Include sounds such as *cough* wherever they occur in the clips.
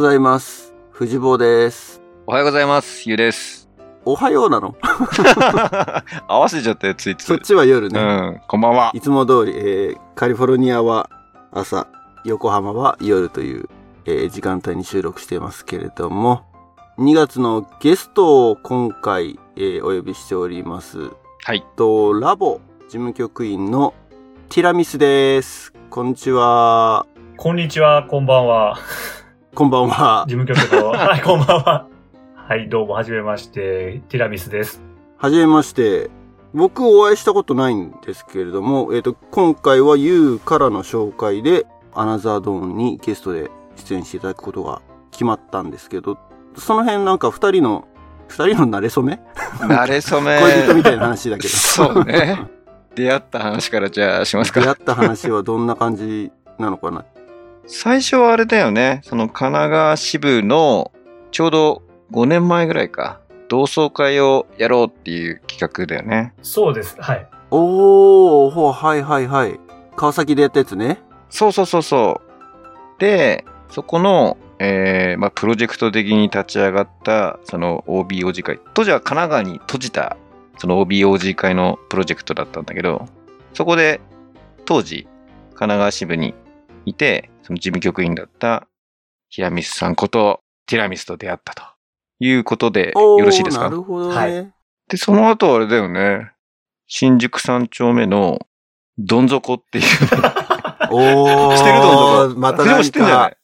ございます。藤坊です。おはようございます。ゆうです。おはようなの？*laughs* 合わせちゃったよ、ついつい。そっちは夜うね。ん、こんばんは。いつも通り、えーカリフォルニアは朝、横浜は夜という、えー時間帯に収録していますけれども、2月のゲストを今回、えーお呼びしております。はい。と、ラボ事務局員のティラミスです。こんにちは。こんにちは、こんばんは。こんばんは。事務局の、*laughs* はい、こんばんは。はい、どうも、はじめまして、ティラミスです。はじめまして。僕お会いしたことないんですけれども、えっ、と、今回は YOU からの紹介で、アナザードーンにゲストで出演していただくことが決まったんですけど、その辺なんか二人の、二人の馴れ初め？慣れ初め。恋人みたいな話だけど。そうね。出会った話からじゃあしますか。出会った話はどんな感じなのかな。最初はあれだよね。その神奈川支部のちょうど5年前ぐらいか。同窓会をやろうっていう企画だよね。そうです。はい。おー、ほう、はいはいはい。川崎でやったやつね。そうそうそうそう。で、そこの、えーまあ、プロジェクト的に立ち上がった、その OBOG 会。当時は神奈川に閉じた、その OBOG 会のプロジェクトだったんだけど、そこで、当時、神奈川支部にいて、その事務局員だった、ヒラミスさんこと、ティラミスと出会ったということで、よろしいですか？なるほどね。はいで、その後あれだよね。新宿三丁目の、どん底っていう。*laughs* おー、してるどん底。またなんか知ってんじゃない、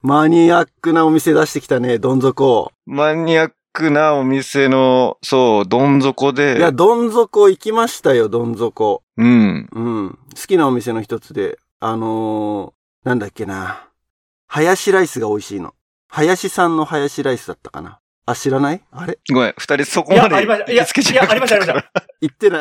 マニアックなお店出してきたね、どん底。マニアックなお店の、そう、どん底で。いや、どん底行きましたよ、どん底。うん。うん。好きなお店の一つで、あのー、なんだっけな。ハヤシライスが美味しいの。林さんのハヤシライスだったかな。あ、知らない？あれ？ごめん、二人そこいや、までありました。いや、行きつけいや、じゃなかったありました、ありました。言ってない。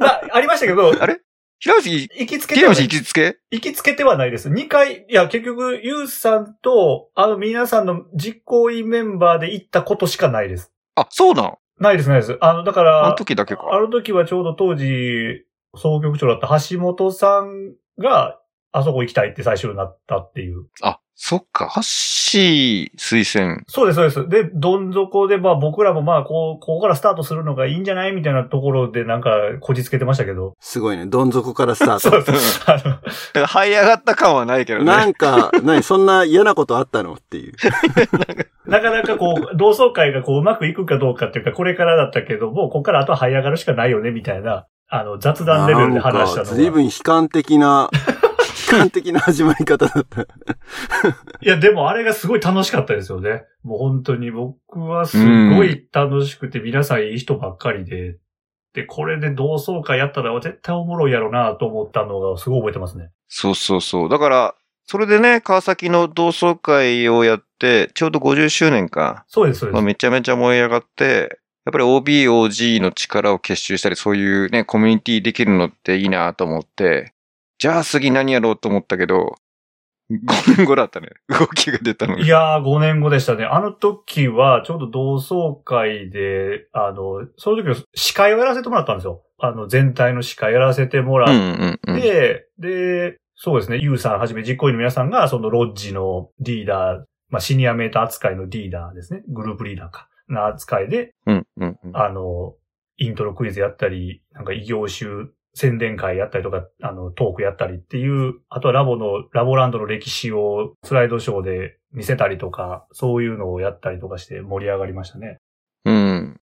まあ、ありましたけど、*laughs* あれ？平橋、行きつけてはない平橋行きつけ？行きつけてはないです。2回、いや、結局、ユウさんと、あの、皆さんの実行委員メンバーで行ったことしかないです。あ、そうなん？ないです、ないです。あの、だから、あの時だけか。あの時はちょうど当時、総局長だった橋本さんが、あそこ行きたいって最初になったっていう。あ、そっか、ハッシー推薦。そうです、そうです。で、どん底で、まあ僕らもまあ、こう、ここからスタートするのがいいんじゃないみたいなところでなんか、こじつけてましたけど。すごいね、どん底からスタート。*laughs* そうです。あの、だから這い上がった感はないけどね。なんか、何、そんな嫌なことあったの？っていう。*laughs* なかなかこう、同窓会がこう、うまくいくかどうかっていうか、これからだったけども、ここからあとは這い上がるしかないよね、みたいな、あの、雑談レベルで話したなんかのが。随分悲観的な、悲観的な始まり方だった。いや、でもあれがすごい楽しかったですよね。もう本当に僕はすごい楽しくて、皆さんいい人ばっかりで、で、これで同窓会やったら絶対おもろいやろなと思ったのがすごい覚えてますね。そうそうそう。だから、それでね、川崎の同窓会をやって、ちょうど50周年か。そうです、そうまあ、です。めちゃめちゃ燃え上がって、やっぱり OBOG の力を結集したり、そういうね、コミュニティできるのっていいなと思って、じゃあ次何やろうと思ったけど、5年後だったね。*laughs* 動きが出たのに。いやー、5年後でしたね。あの時は、ちょうど同窓会で、あの、その時の司会をやらせてもらったんですよ。あの、全体の司会やらせてもらっうんうんうん。で、で、そうですね、ユウさんはじめ実行委員の皆さんが、そのロッジのリーダー、まあ、シニアメーター扱いのリーダーですね。グループリーダーか。な扱いで、うんうんうん。あの、イントロクイズやったり、なんか異業種宣伝会やったりとか、あの、トークやったりっていう、あとはラボの、ラボランドの歴史をスライドショーで見せたりとか、そういうのをやったりとかして盛り上がりましたね。うん。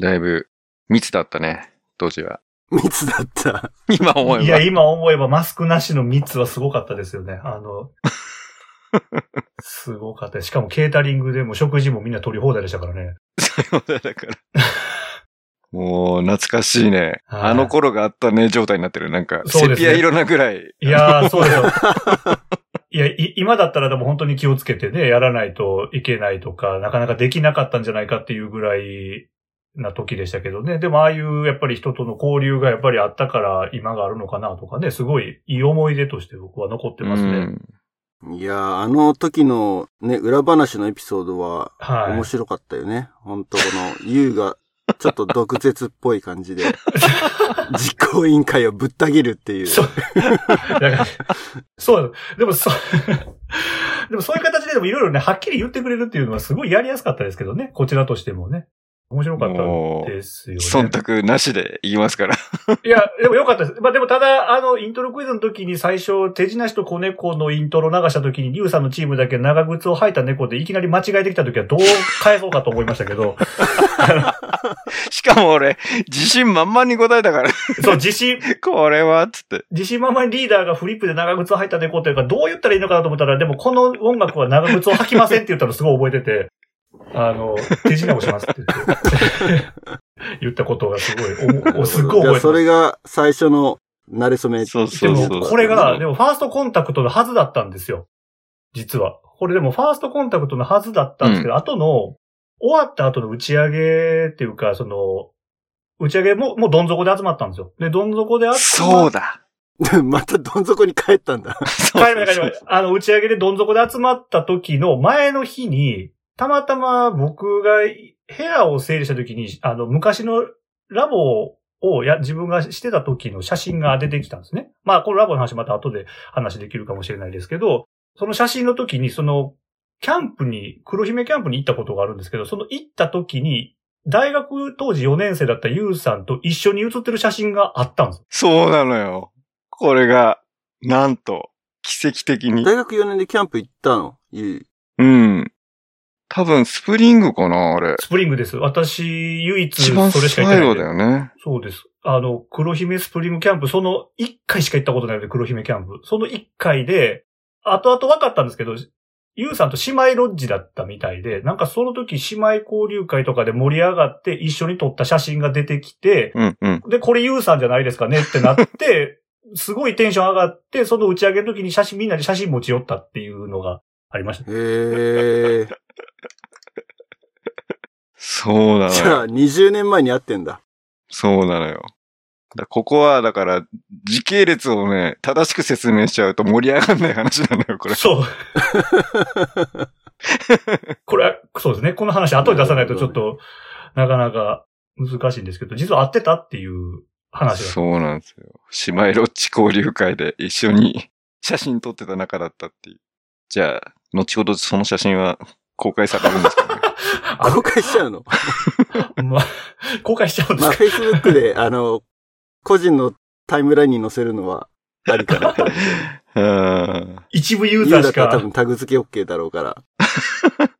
だいぶ密だったね、当時は。密だった。今思えば。いや、今思えばマスクなしの密はすごかったですよね。あの、*laughs* すごかった。しかもケータリングでも食事もみんな取り放題でしたからね。そうだから。もう、懐かしいね。はいあの頃があったね、状態になってる。なんか、そうですねセピア色なぐらい。いやー、そうですよ。いや、い今だったらでも本当に気をつけてね、やらないといけないとか、なかなかできなかったんじゃないかっていうぐらいな時でしたけどね。でもああいうやっぱり人との交流がやっぱりあったから今があるのかなとかね、すごいいい思い出として僕は残ってますね。うんいやー、あの時のね、裏話のエピソードははい。面白かったよね。本当この、ユウが *laughs* ちょっと毒舌っぽい感じで、*laughs* 実行委員会をぶった切るっていう。そう。そう、でもそ、でもそういう形ででもいろいろね、はっきり言ってくれるっていうのはすごいやりやすかったですけどね。こちらとしてもね。面白かったですよね。忖度なしで言いますから。いや、でもよかったです。まあでもただ、あの、イントロクイズの時に最初、手品師と子猫のイントロ流した時に、リュウさんのチームだけ長靴を履いた猫でいきなり間違えてきた時はどう返そうかと思いましたけど、しかも俺、自信満々に答えたから、そう、自信、これは、つって。自信満々にリーダーがフリップで長靴を履いた猫っていうか、どう言ったらいいのかなと思ったら、でもこの音楽は長靴を履きませんって言ったのすごい覚えてて、あの、*laughs* 手品をしますって *laughs* 言ったことがすごい、お *laughs* おすっごい覚えてじゃあます。それが最初の慣れ初め。そうでそうそう。も、これが、でも、ファーストコンタクトのはずだったんですよ。実は。これでも、ファーストコンタクトのはずだったんですけど、後の、終わった後の打ち上げっていうか、その、打ち上げも、もうどん底で集まったんですよ。で、どん底で集まっそうだ。またどん底に帰ったんだ。帰りました帰りましたあの、打ち上げでどん底で集まった時の前の日に、たまたま僕が部屋を整理した時に、あの、昔のラボをや、自分がしてた時の写真が出てきたんですね。まあ、このラボの話また後で話できるかもしれないですけど、その写真の時に、その、キャンプに、黒姫キャンプに行ったことがあるんですけど、その行った時に、大学当時4年生だったユウさんと一緒に写ってる写真があったんです。そうなのよ。これが、なんと、奇跡的に。大学4年でキャンプ行ったの？ゆうん。多分、スプリングかな、あれ。スプリングです。私、唯一一番それしか行ってないだよね。そうです。あの、黒姫スプリングキャンプ、その1回しか行ったことないので、黒姫キャンプ。その1回で、後々分かったんですけど、ゆうさんと姉妹ロッジだったみたいで、なんかその時姉妹交流会とかで盛り上がって一緒に撮った写真が出てきて、うんうん。で、これゆうさんじゃないですかねってなって、*laughs* すごいテンション上がって、その打ち上げの時に写真、みんなで写真持ち寄ったっていうのがありました。へえ。そうなのよ。じゃあ、20年前に会ってんだ。そうなのよ。だここは、だから、時系列をね、正しく説明しちゃうと盛り上がんない話なのよ、これ。そう。*laughs* これは、そうですね。この話後で出さないとちょっと、なかなか難しいんですけど、実は会ってたっていう話だそうなんですよ。姉妹ロッチ交流会で一緒に写真撮ってた仲だったっていう。じゃあ、後ほどその写真は公開されるんですかね。あ *laughs* 公開しちゃうの？*laughs* まあ、公開しちゃうんでまあ、すか、Facebook で、あの、個人のタイムラインに載せるのは、ありかなと思って。うん。一部ユーユザーしかーだったら多。分タグ付け OK だろうから。*laughs*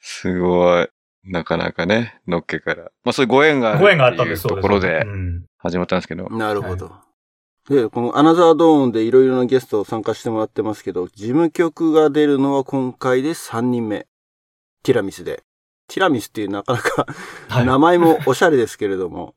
すごい。なかなかね、のっけから。まあそういうご縁があるご縁があったっていうんです、そうです。ところでうん始まったんですけど。なるほど。で、このアナザードーンでいろいろなゲストを参加してもらってますけど、事務局が出るのは今回で3人目。ティラミスで。ティラミスっていうなかなかはい名前もおしゃれですけれども。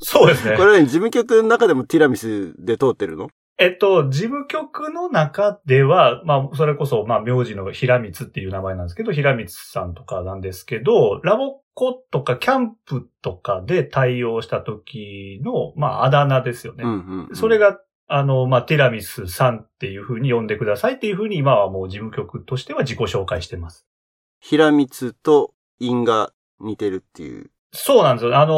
そうですね *laughs* こ。れはね事務局の中でもティラミスで通ってるの？えっと、事務局の中では、まあ、それこそ、まあ、名字の平光っていう名前なんですけど、平光さんとかなんですけど、ラボコとかキャンプとかで対応した時の、まあ、あだ名ですよね。うんうん、うん。それが、あの、まあ、ティラミスさんっていう風に呼んでくださいっていう風に今はもう事務局としては自己紹介してます。平光と因が似てるっていう。そうなんですよ。あの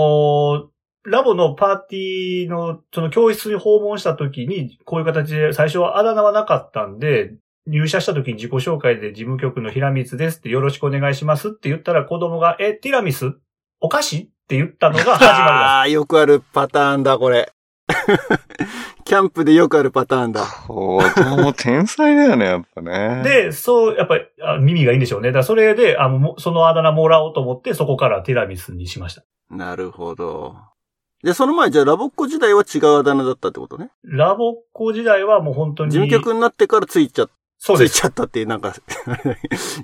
ーラボのパーティーの、その教室に訪問した時に、こういう形で、最初はあだ名はなかったんで、入社した時に自己紹介で事務局の平光ですってよろしくお願いしますって言ったら子供が、え、ティラミス？お菓子って言ったのが始まあ *laughs* あー、よくあるパターンだ、これ。*laughs* キャンプでよくあるパターンだ。子供天才だよね、やっぱりね。で、そう、やっぱりあ耳がいいんでしょうね。だそれで、あの、もそのあだ名もらおうと思って、そこからティラミスにしました。なるほど。で、その前、じゃあラボっ子時代は違うあだ名だったってことね。ラボっ子時代はもう本当に。事務局になってからついちゃ、そうです。ついちゃったっていう、なんか、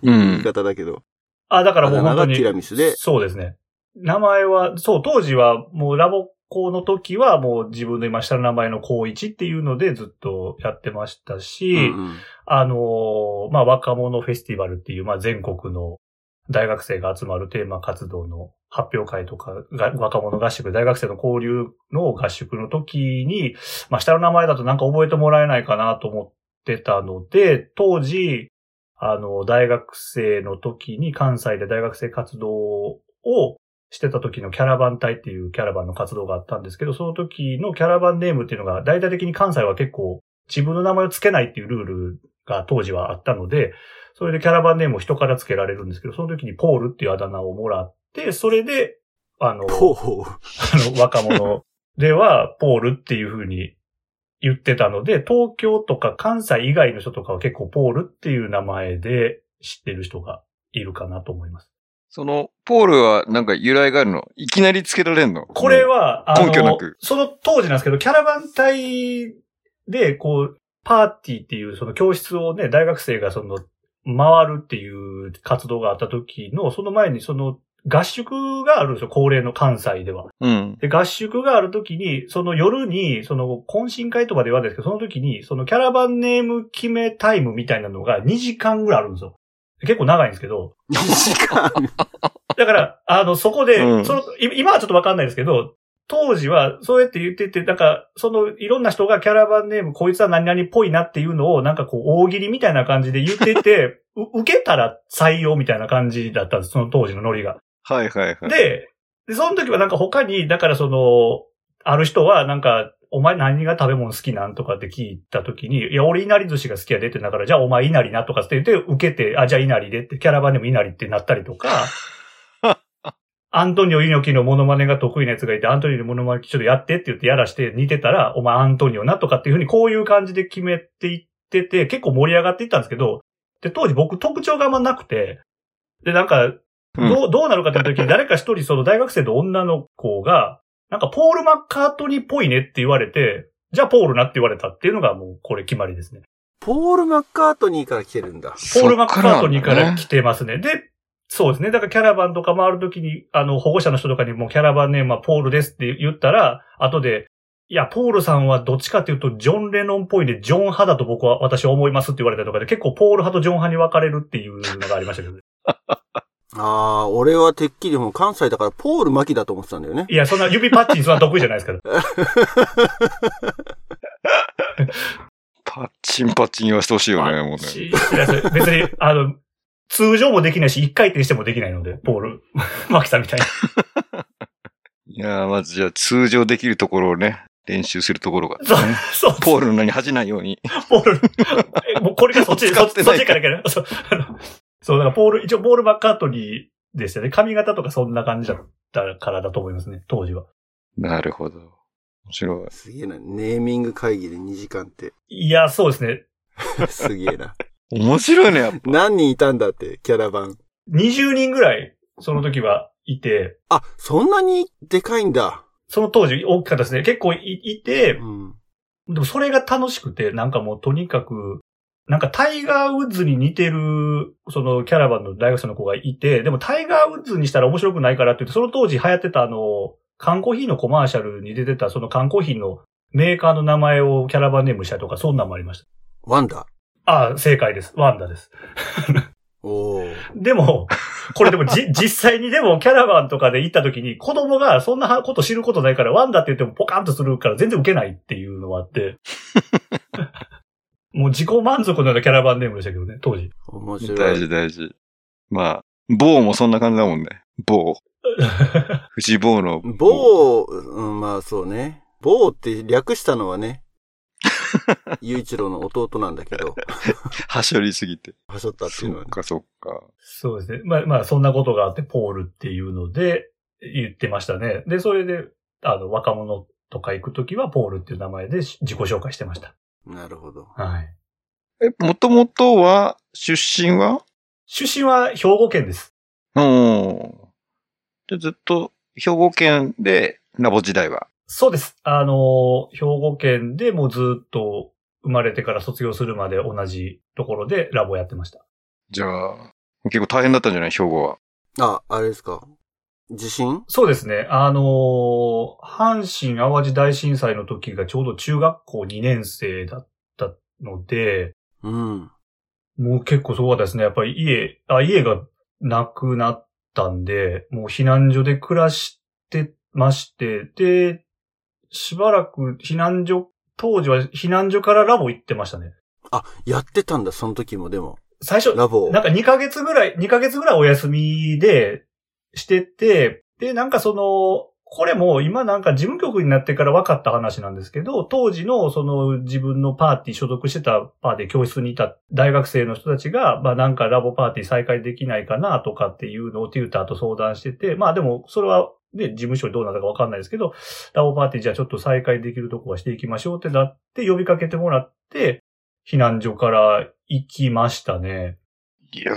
うん言い方だけど。あ、だからもう本当に。ティラミスでそうですね。名前は、そう、当時はもうラボ校の時はもう自分の今下の名前の高一っていうのでずっとやってましたし、うんうんあのーまあ、若者フェスティバルっていう、まあ、全国の大学生が集まるテーマ活動の発表会とか、若者合宿、大学生の交流の合宿の時に、まあ、下の名前だとなんか覚えてもらえないかなと思ってたので、当時、あの、大学生の時に関西で大学生活動をしてた時のキャラバン隊っていうキャラバンの活動があったんですけど、その時のキャラバンネームっていうのが、大体的に関西は結構自分の名前を付けないっていうルールが当時はあったので、それでキャラバンネームを人から付けられるんですけど、その時にポールっていうあだ名をもらってて、それで、あの、ほうほう。あの、若者では、ポールっていう風に言ってたので、東京とか関西以外の人とかは結構ポールっていう名前で知ってる人がいるかなと思います。その、ポールはなんか由来があるの？いきなりつけられんの？これ、は、根拠なく、その当時なんですけど、キャラバン隊で、こう、パーティーっていうその教室をね、大学生がその、回るっていう活動があった時の、その前にその、合宿があるんですよ、恒例の関西では。うん。で、合宿がある時に、その夜に、その懇親会とかで言わないですけど、その時に、そのキャラバンネーム決めタイムみたいなのが2時間ぐらいあるんですよ。結構長いんですけど。2時間。だから、あの、そこで、うんその、い今はちょっとわかんないですけど、当時は、そうやって言ってて、なんか、その、いろんな人がキャラバンネーム、こいつは何々っぽいなっていうのを、なんかこう、大喜利みたいな感じで言ってて、*laughs* う受けたら採用みたいな感じだったんです、その当時のノリが。はいはいはい。で、で、その時はなんか他に、だからその、ある人はなんか、お前何が食べ物好きなんとかって聞いた時に、いや、俺稲荷寿司が好きやでってだから、じゃあお前稲荷なとかって言って受けて、あ、じゃあ稲荷でって、キャラバンでも稲荷ってなったりとか、*laughs* アントニオ猪木のモノマネが得意なやつがいて、アントニオのモノマネちょっとやってって言ってやらして似てたら、お前アントニオなとかっていうふうにこういう感じで決めていってて、結構盛り上がっていったんですけど、で、当時僕特徴があんまなくて、で、なんか、うんどう、どうなるかっていう時に誰か一人その大学生の女の子が、なんかポール・マッカートニーっぽいねって言われて、じゃあポールなって言われたっていうのがもうこれ決まりですね。ポール・マッカートニーから来てるんだ。ポール・マッカートニーから来来てますね。で、そうですね。だからキャラバンとか回るときに、あの、保護者の人とかにもうキャラバンネームはポールですって言ったら、後で、いや、ポールさんはどっちかっていうと、ジョン・レノンっぽいんで、ジョン派だと僕は、私は思いますって言われたりとかで、結構ポール派とジョン派に分かれるっていうのがありましたけど、ね、ああ、俺はてっきりもう関西だからポール・マキだと思ってたんだよね。いや、そんな指パッチンそんな得意じゃないですから。パッチンパッチン言わせてほしいよね、もうね。し別に、あの、通常もできないし、一回転してもできないので、ポール、マキさんみたいな。いやーまずじゃあ通常できるところをね、練習するところが、そう、そう、ポールの名に恥じないように。ポール、えもうこれがそっち、そっち、使ってないそっちからいけない。そう、あのそう、だからポール、一応ポール・マッカートニーでしたね。髪型とかそんな感じだったからだと思いますね、当時は。なるほど。面白い。すげえな。ネーミング会議で2時間って。いや、そうですね。*laughs* すげえな。面白いね、やっぱ。何人いたんだって、キャラバン。20人ぐらい、その時はいて、あ、そんなにでかいんだ。その当時大きかったですね。結構いいてう、ん。でもそれが楽しくて、なんかもうとにかく、なんかタイガーウッズに似てる、そのキャラバンの大学生の子がいて、でもタイガーウッズにしたら面白くないからって言って、その当時流行ってたあの、缶コーヒーのコマーシャルに出てたその缶コーヒーのメーカーの名前をキャラバンネームにしたりとか、そんなんもありました。ワンダ？ああ、正解です。ワンダです。おー。でも、これでもじ、*laughs* 実際にでもキャラバンとかで行った時に子供がそんなこと知ることないからワンダって言ってもポカンとするから全然受けないっていうのはあって。*laughs* もう自己満足のようなキャラバンネームでしたけどね、当時。面白い。大事大事。まあ、棒もそんな感じだもんね。棒。*laughs* 藤棒の。某、うん、まあそうね。某って略したのはね、*laughs* 雄一郎の弟なんだけど、はしょりすぎて。はしょったっていうのはね。そっかそっか。そうですね。まあまあ、そんなことがあって、ポールっていうので言ってましたね。で、それで、あの、若者とか行くときは、ポールっていう名前で自己紹介してました。なるほど。はい。え、もともとは、出身は？出身は兵庫県です。うん。で、ずっと、兵庫県で、ラボ時代は？そうです。あの、兵庫県でもうずっと生まれてから卒業するまで同じところでラボやってました。じゃあ、結構大変だったんじゃない？兵庫は。あ、あれですか。地震？そうですね。あの、阪神淡路大震災の時がちょうど中学校2年生だったので、うん。もう結構すごかったですね。やっぱり家、あ、家がなくなったんで、もう避難所で暮らしてまして、で、しばらく避難所、当時は避難所からラボ行ってましたね。あ、やってたんだ、その時もでも。最初、ラボ。なんか2ヶ月ぐらい、2ヶ月ぐらいお休みでしてて、で、なんかその、これも今なんか事務局になってから分かった話なんですけど、当時のその自分のパーティー、所属してたパーティー、教室にいた大学生の人たちが、まあなんかラボパーティー再開できないかなとかっていうのをテューターと相談してて、まあでもそれはね、事務所にどうなったか分かんないですけど、ラボパーティーじゃあちょっと再開できるとこはしていきましょうってなって呼びかけてもらって、避難所から行きましたね。いや、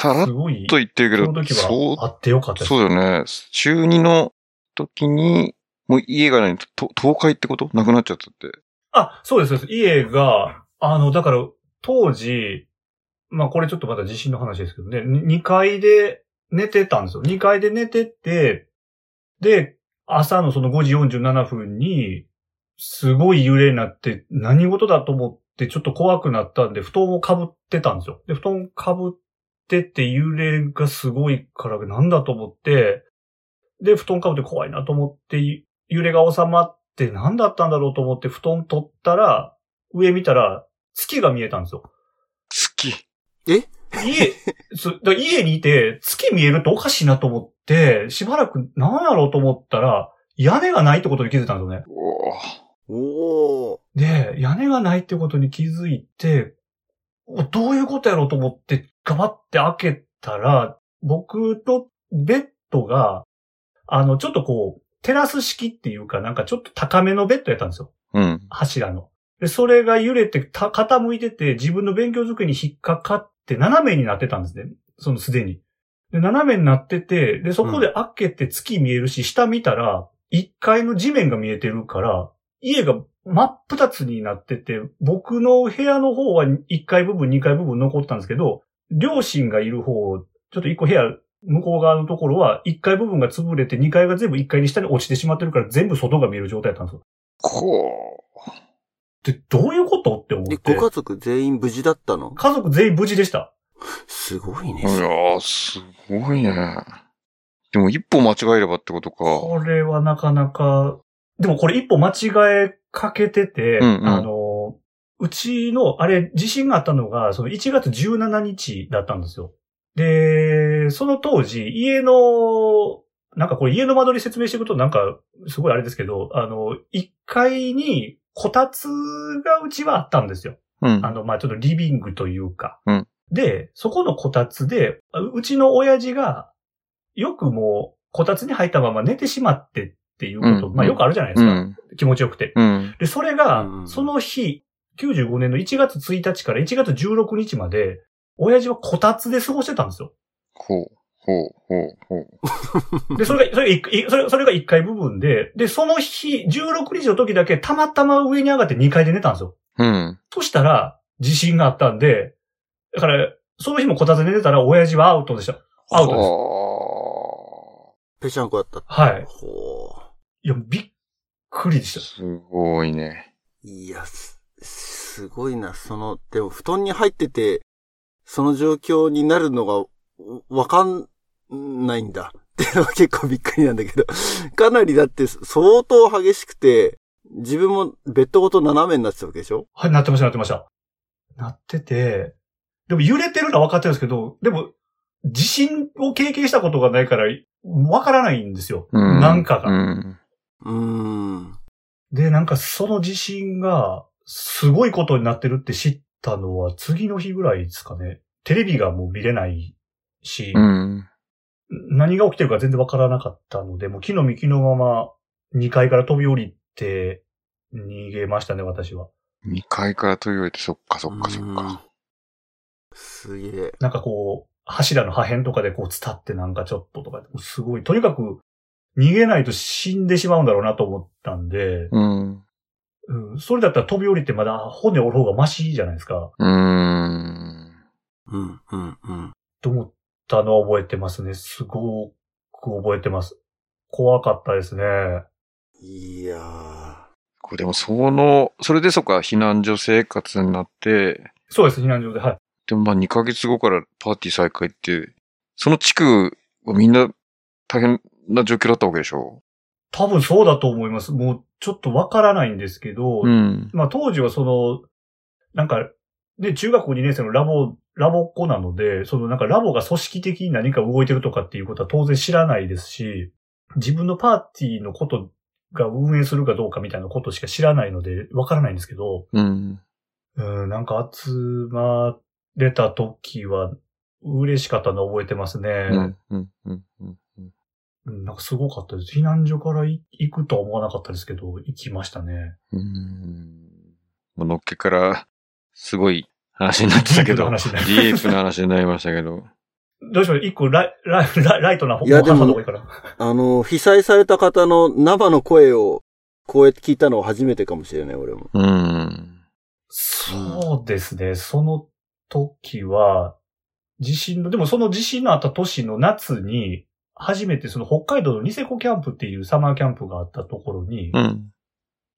さらっすごい。と言ってるけそのど、時そうはあってよかった。そうだよね。中2の時に、もう家が何と倒壊ってこと？なくなっちゃったって。あ、そうです、そうです。家が、あの、だから、当時、まあこれちょっとまた地震の話ですけどね、2階で寝てたんですよ。2階で寝てて、で、朝のその5時47分に、すごい揺れになって、何事だと思ってちょっと怖くなったんで、布団をかぶってたんですよ。で、布団かぶってて揺れがすごいから、なんだと思って、で、布団かぶって怖いなと思って、揺れが収まって何だったんだろうと思って布団取ったら、上見たら月が見えたんですよ。月。家、*laughs* そだから家にいて月見えるっておかしいなと思って、しばらく何やろうと思ったら、屋根がないってことに気づいたんですよね。おーおー。で、屋根がないってことに気づいて、おどういうことやろうと思って、ガバって開けたら、僕とベッドが、あの、ちょっとこう、テラス式っていうか、なんかちょっと高めのベッドやったんですよ。うん。柱の。で、それが揺れて、た傾いてて、自分の勉強机に引っかかって、斜めになってたんですね。そのすでに。で、斜めになってて、で、そこで開けて月見えるし、下見たら、1階の地面が見えてるから、家が真っ二つになってて、僕の部屋の方は1階部分、2階部分残ったんですけど、両親がいる方、ちょっと1個部屋、向こう側のところは、1階部分が潰れて、2階が全部1階に下に落ちてしまってるから、全部外が見える状態だったんですよ。こで、どういうことって思っで、て。ご家族全員無事だったの？家族全員無事でした。すごいね。う。いやー、すごいね。でも一歩間違えればってことか。これはなかなか、でもこれ一歩間違えかけてて、うんうんあの、うちの、あれ、地震があったのが、その1月17日だったんですよ。で、その当時、家の、なんかこれ家の間取り説明していくとなんか、すごいあれですけど、あの、1階にこたつがうちはあったんですよ。うんあ。の、まあ、ちょっとリビングというか。うんで、そこのこたつで、あうちの親父が、よくもう、こたつに入ったまま寝てしまってっていうこと、うんまあよくあるじゃないですか。うん。気持ちよくて。うん。で、それがう、んその日、95年の1月1日から1月16日まで、親父はこたつで過ごしてたんですよ。ほう。ほう。ほう。ほう。*laughs* で、それが、それが一回それ、それが1回部分で、で、その日、16日の時だけたまたま上に上がって2階で寝たんですよ。うん。そしたら、地震があったんで、だから、その日もこたつで寝てたら、親父はアウトでした。アウトです。はぺちゃんこだった。はい。ほいや、びっくりでーした。すごいね。う。いや、す、すごいな。その、でも布団に入ってて、その状況になるのが、わかんないんだ。っていうのが結構びっくりなんだけど。かなりだって相当激しくて、自分もベッドごと斜めになってたわけでしょ？はい、なってました、なってました。なってて、でも揺れてるのは分かってるんですけど、でも、地震を経験したことがないから、分からないんですよ。うん。なんかが。うん。うーん。で、なんかその地震が、すごいことになってるって知ったのは次の日ぐらいですかね。テレビがもう見れないし、うん。何が起きてるか全然分からなかったので、もう木の幹のまま2階から飛び降りて逃げましたね、私は。2階から飛び降りて、そっかそっかそっうんか。すげえ。なんかこう、柱の破片とかでこう伝ってなんかちょっととか、すごい、とにかく逃げないと死んでしまうんだろうなと思ったんで、うん。うん、それだったら飛び降りてまだ骨折る方がマシじゃないですか。うーん。うん、うん、うん。と思ったのは覚えてますね。すごく覚えてます。怖かったですね。いやー。これでもその、それでそっか、避難所生活になって、そうです、避難所で。はい。でもまあ2ヶ月後からパーティー再開って、その地区はみんな大変な状況だったわけでしょ？多分そうだと思います。もうちょっとわからないんですけど、うん。まあ当時はその、なんか、ね、中学校2年生のラボ、ラボっ子なので、そのなんかラボが組織的に何か動いてるとかっていうことは当然知らないですし、自分のパーティーのことが運営するかどうかみたいなことしか知らないので、わからないんですけど、うん。うん、なんか集まれた時は、嬉しかったの覚えてますね。うん。うん。うん。うん。なんかすごかったです。避難所からい行くとは思わなかったですけど、行きましたね。うん。もうのっけから、すごい話になってたけど、デディープな話になりましたけど。どうしよう？一個ライライライライトな方いやでも話した方がいいかな。あの、被災された方の生の声を、こうやって聞いたのは初めてかもしれない、俺も。うん。そうですね。その時は、地震の、でもその地震のあった年の夏に、初めてその北海道のニセコキャンプっていうサマーキャンプがあったところにうん。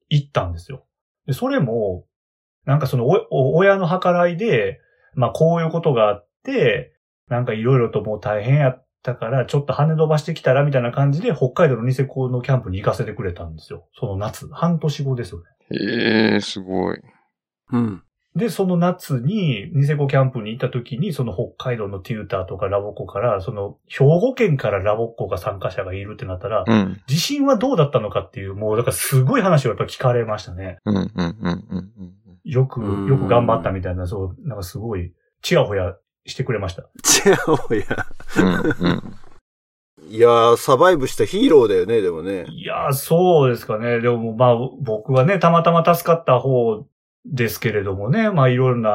行ったんですよ。で、それも、なんかそのおお親の計らいで、まあこういうことがあって、なんかいろいろともう大変やったから、ちょっと羽伸ばしてきたらみたいな感じで北海道のニセコのキャンプに行かせてくれたんですよ。その夏。半年後ですよね。ええすごい。うん。で、その夏に、ニセコキャンプに行った時に、その北海道のテューターとかラボっ子から、その、兵庫県からラボっ子が参加者がいるってなったら、うん。地震はどうだったのかっていう、もう、だからすごい話をやっぱ聞かれましたね。うん。うん。うん。うん。よくうん、よく頑張ったみたいな、そう、なんかすごい、ちやほやしてくれました。ちやほや。うん。うん。いやー、サバイブしたヒーローだよね、でもね。いやー、そうですかね。でも、まあ、僕はね、たまたま助かった方ですけれどもね、まあ、いろんな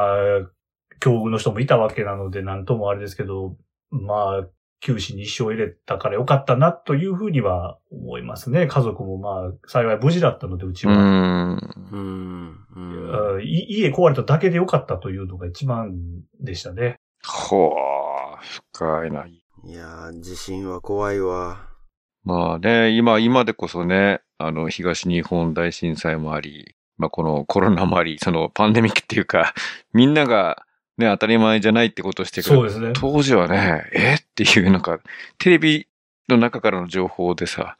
境遇の人もいたわけなので、なんともあれですけど、まあ、九死に一生入れたからよかったな、というふうには思いますね。家族もまあ、幸い無事だったので、うちうは。ん。うん。うんあい家壊れただけでよかったというのが一番でしたね。ほー、深いな。いやー、地震は怖いわ。まあね、今、今でこそね、あの、東日本大震災もあり、まあこのコロナもあり、そのパンデミックっていうか、*laughs* みんながね、当たり前じゃないってことをしてくる。そうですね。当時はね、えっていう、なんか、テレビの中からの情報でさ、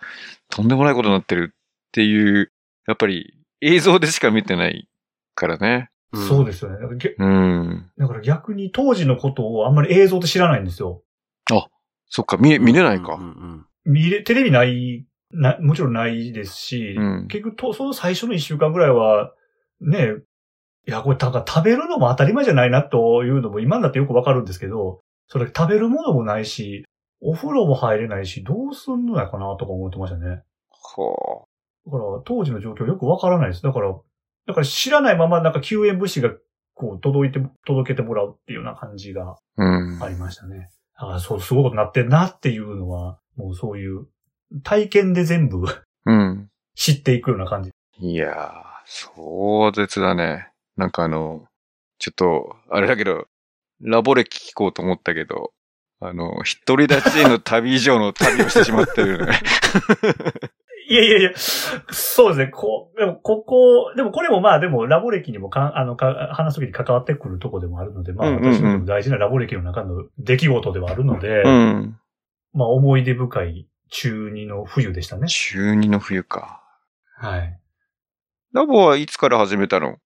とんでもないことになってるっていう、やっぱり映像でしか見てないからね。そうですよね。だからげうん。だから逆に当時のことをあんまり映像で知らないんですよ。そっか、見れ、見れないか。うんうん見れ、テレビない、な、もちろんないですし、うん結局と、その最初の一週間ぐらいは、ね、いや、これ、なんか食べるのも当たり前じゃないなというのも今になってよくわかるんですけど、それ食べるものもないし、お風呂も入れないし、どうすんのやかなとか思ってましたね。はだから、当時の状況よくわからないです。だから、だから知らないままなんか救援物資がこう届いて、届けてもらうっていうような感じがあ。うん。ありましたね。ああ、そう、すごいことになってんなっていうのは、もうそういう体験で全部うん。知っていくような感じ。いやー、壮絶だね。なんかあの、ちょっと、あれだけど、ラボ歴聞こうと思ったけど、あの、独り立ちへの旅以上の旅をしてしまってるよね。*laughs* いやいやいや、そうですね。こう、でもここ、でもこれもまあでもラボ歴にもかあのか話すときに関わってくるとこでもあるので、まあうんうんうん私にとっても大事なラボ歴の中の出来事ではあるので、うん。まあ思い出深い中二の冬でしたね。中二の冬か。はい。ラボはいつから始めたの？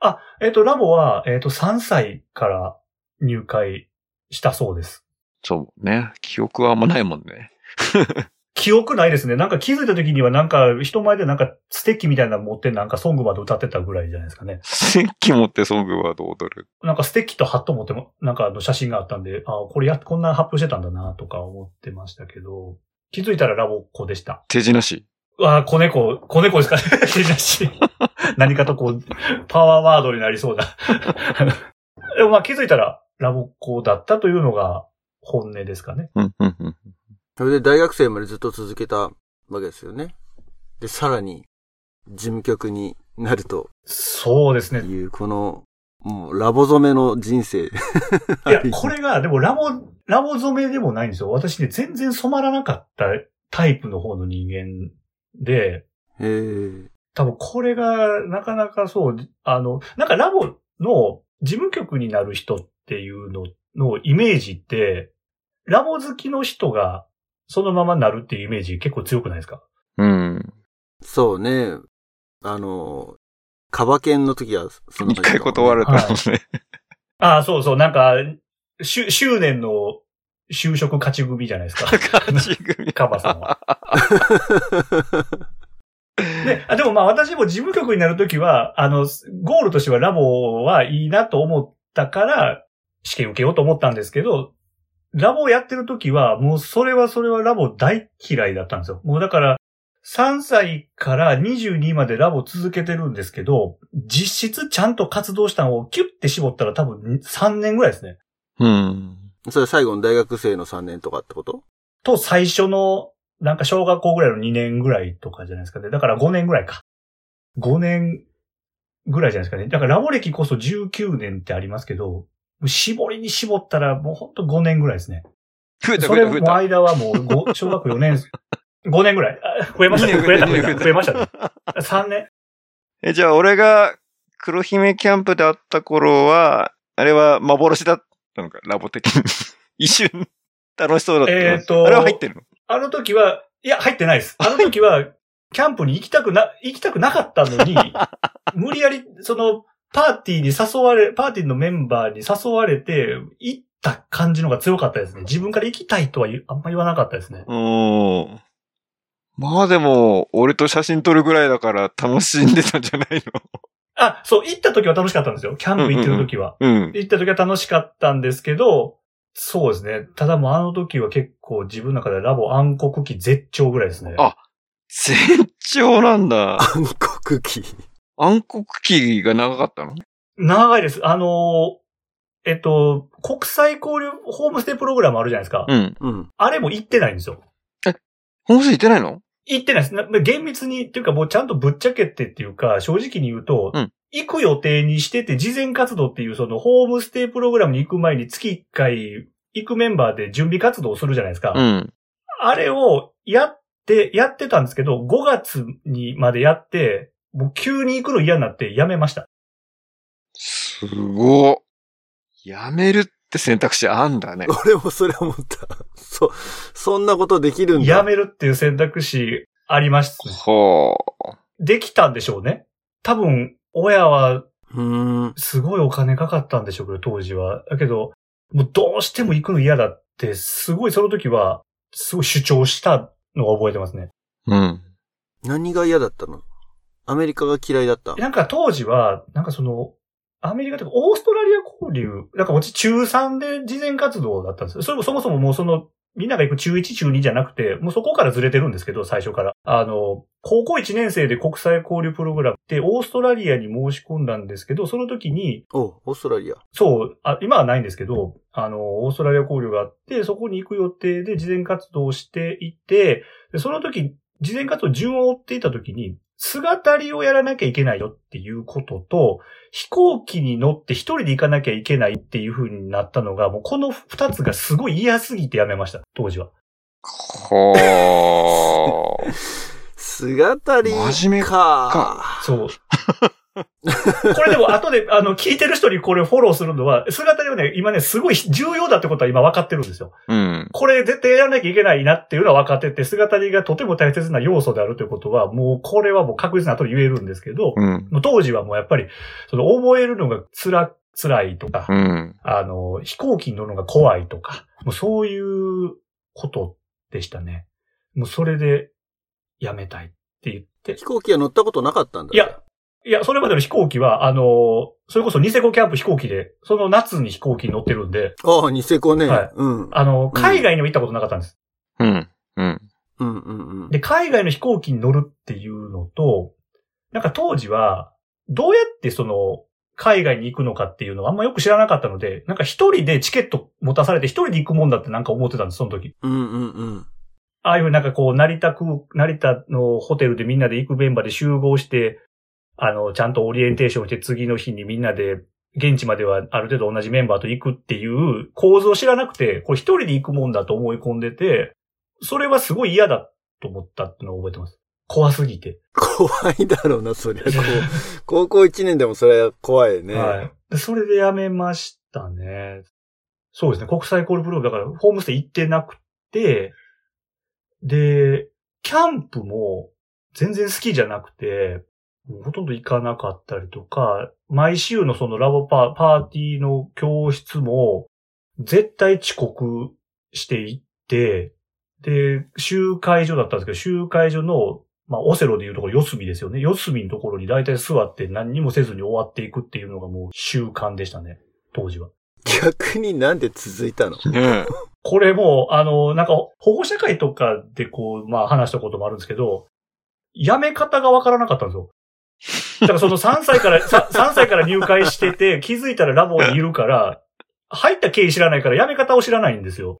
あ、えっ、と、ラボは、えっ、と、3歳から入会したそうです。そうね。記憶はあんまないもんね。*laughs* 記憶ないですね。なんか気づいた時にはなんか人前でなんかステッキみたいなの持ってなんかソングまで歌ってたぐらいじゃないですかね。石器持ってソングはどう踊るなんかステッキとハット持っても、なんかあの写真があったんで、あこれや、こんな発表してたんだなとか思ってましたけど、気づいたらラボっ子でした。手品師。うわあ、子猫、子猫ですかね。*laughs* 手出し。*laughs* 何かとこう、パワーワードになりそうな。*laughs* でもまあ気づいたらラボっ子だったというのが本音ですかね。うん、うん、うん。それで大学生までずっと続けたわけですよね。で、さらに、事務局になるとそうですね。いう、この、もう、ラボ染めの人生。いや、これが、でもラボ、ラボ染めでもないんですよ。私ね、全然染まらなかったタイプの方の人間で。多分これがなかなかそう、あの、なんかラボの事務局になる人っていうののイメージって、ラボ好きの人がそのままなるっていうイメージ結構強くないですか？うん。そうね。あの、カバケンの時は、そんな一回断られたもんね。ああ、そうそう、なんか、しゅ執念の就職勝ち組じゃないですか。勝ち組。カバさんは。で、あでもまあ私も事務局になるときは、あの、ゴールとしてはラボはいいなと思ったから、試験受けようと思ったんですけど、ラボをやってるときは、もうそれはそれはラボ大嫌いだったんですよ。もうだから、3歳から22までラボ続けてるんですけど、実質ちゃんと活動したのをキュッて絞ったら多分3年ぐらいですね。うん。それ最後の大学生の3年とかってこと？と最初の、なんか小学校ぐらいの2年ぐらいとかじゃないですかね。だから5年ぐらいか。5年ぐらいじゃないですかね。だからラボ歴こそ19年ってありますけど、絞りに絞ったらもうほんと5年ぐらいですね。増えたそれも増えた増えた。間はもうご小学校4年、5年ぐらい。あ増えましたね。増えた増えた。増えた増えましたね。3年。え、じゃあ俺が黒姫キャンプで会った頃は、あれは幻だったのか、ラボ的に。*laughs* 一瞬、楽しそうだったの？えーとあれは入ってるの？あの時は、いや、入ってないです。あの時は、*laughs* キャンプに行きたくな、行きたくなかったのに、無理やり、その、パーティーに誘われ、パーティーのメンバーに誘われて、行った感じのが強かったですね。自分から行きたいとはあんま言わなかったですね。うーん。まあでも、俺と写真撮るぐらいだから楽しんでたんじゃない *laughs* あ、そう、行った時は楽しかったんですよ。キャンプ行ってる時は。のうん。行った時は楽しかったんですけど、そうですね。ただもうあの時は結構自分の中でラボ暗黒期絶頂ぐらいですね。あ絶頂なんだ。暗黒期。暗黒期が長かったの？長いです。あのーえっと、国際交流ホームステイプログラムあるじゃないですか。うん。うん。あれも行ってないんですよ。本数行ってないの？行ってないです。な厳密に、っていうかもうちゃんとぶっちゃけてっていうか、正直に言うと、うん行く予定にしてて、事前活動っていうそのホームステイプログラムに行く前に月1回行くメンバーで準備活動をするじゃないですか。うん。あれをやって、やってたんですけど、5月にまでやって、もう急に行くの嫌になってやめました。すごっ。やめるって選択肢あんだね。*laughs* 俺もそれ思った。そ、そんなことできるんだ。やめるっていう選択肢ありました。ほできたんでしょうね。多分、親はうーん。すごいお金かかったんでしょうけど、当時は。だけど、もうどうしても行くの嫌だって、すごいその時は、すごい主張したのを覚えてますね。う。うん。何が嫌だったの？アメリカが嫌いだった？なんか当時は、なんかその、アメリカとかオーストラリア交流、なんかうち中3で事前活動だったんですよ。それもそもそももうその、みんなが行く中1、中2じゃなくて、もうそこからずれてるんですけど、最初から。あの、高校1年生で国際交流プログラムってオーストラリアに申し込んだんですけど、その時に、おオーストラリア。そう、あ、今はないんですけど、あの、オーストラリア交流があって、そこに行く予定で事前活動をしていて、でその時、事前活動順を追っていた時に、姿りをやらなきゃいけないよっていうことと、飛行機に乗って一人で行かなきゃいけないっていう風になったのが、もうこの二つがすごい嫌すぎてやめました、当時は。ほー。*laughs* 姿り真面目か。そう。*laughs* これでも後で、あの、聞いてる人にこれフォローするのは、姿りはね、今ね、すごい重要だってことは今分かってるんですよ。うん。これ絶対やらなきゃいけないなっていうのは分かってて、姿りがとても大切な要素であるということは、もうこれはもう確実な後で言えるんですけど、うん。もう当時はもうやっぱり、その覚えるのが辛、辛いとか、うん。あの、飛行機に乗るのが怖いとか、もうそういうことでしたね。もうそれでやめたいって言って飛。行機は乗ったことなかったんだ。いや、いや、それまでの飛行機は、あの、それこそニセコキャンプ飛行機で、その夏に飛行機に乗ってるんで、ああ、ニセコね。はいうん。あの、海外にも行ったことなかったんです。うん。うん。うんうんうん。で、海外の飛行機に乗るっていうのと、なんか当時は、どうやってその、海外に行くのかっていうのはあんまよく知らなかったので、なんか一人でチケット持たされて一人で行くもんだってなんか思ってたんです、その時。うんうんうん。ああいうなんかこう、成田空、成田のホテルでみんなで行くメンバーで集合して、あの、ちゃんとオリエンテーションして次の日にみんなで、現地まではある程度同じメンバーと行くっていう構造を知らなくて、これ一人で行くもんだと思い込んでて、それはすごい嫌だと思ったっていうのを覚えてます。怖すぎて。怖いだろうな、そりゃ。*laughs* 高校1年でもそれは怖いね。はい。でそれでやめましたね。そうですね。国際コールプログラムだから、ホームステイ行ってなくて、で、キャンプも全然好きじゃなくて、ほとんど行かなかったりとか、毎週のそのラボパーパーティーの教室も、絶対遅刻していって、で、集会所だったんですけど、集会所の、まあ、オセロでいうところ、四隅ですよね。四隅のところに大体座って何にもせずに終わっていくっていうのがもう習慣でしたね。当時は。逆になんで続いたの？ね *laughs* これも、あの、なんか、保護者会とかでこう、まあ話したこともあるんですけど、やめ方がわからなかったんですよ。だからその3歳から、さ3歳から入会してて、気づいたらラボにいるから、入った経緯知らないからやめ方を知らないんですよ。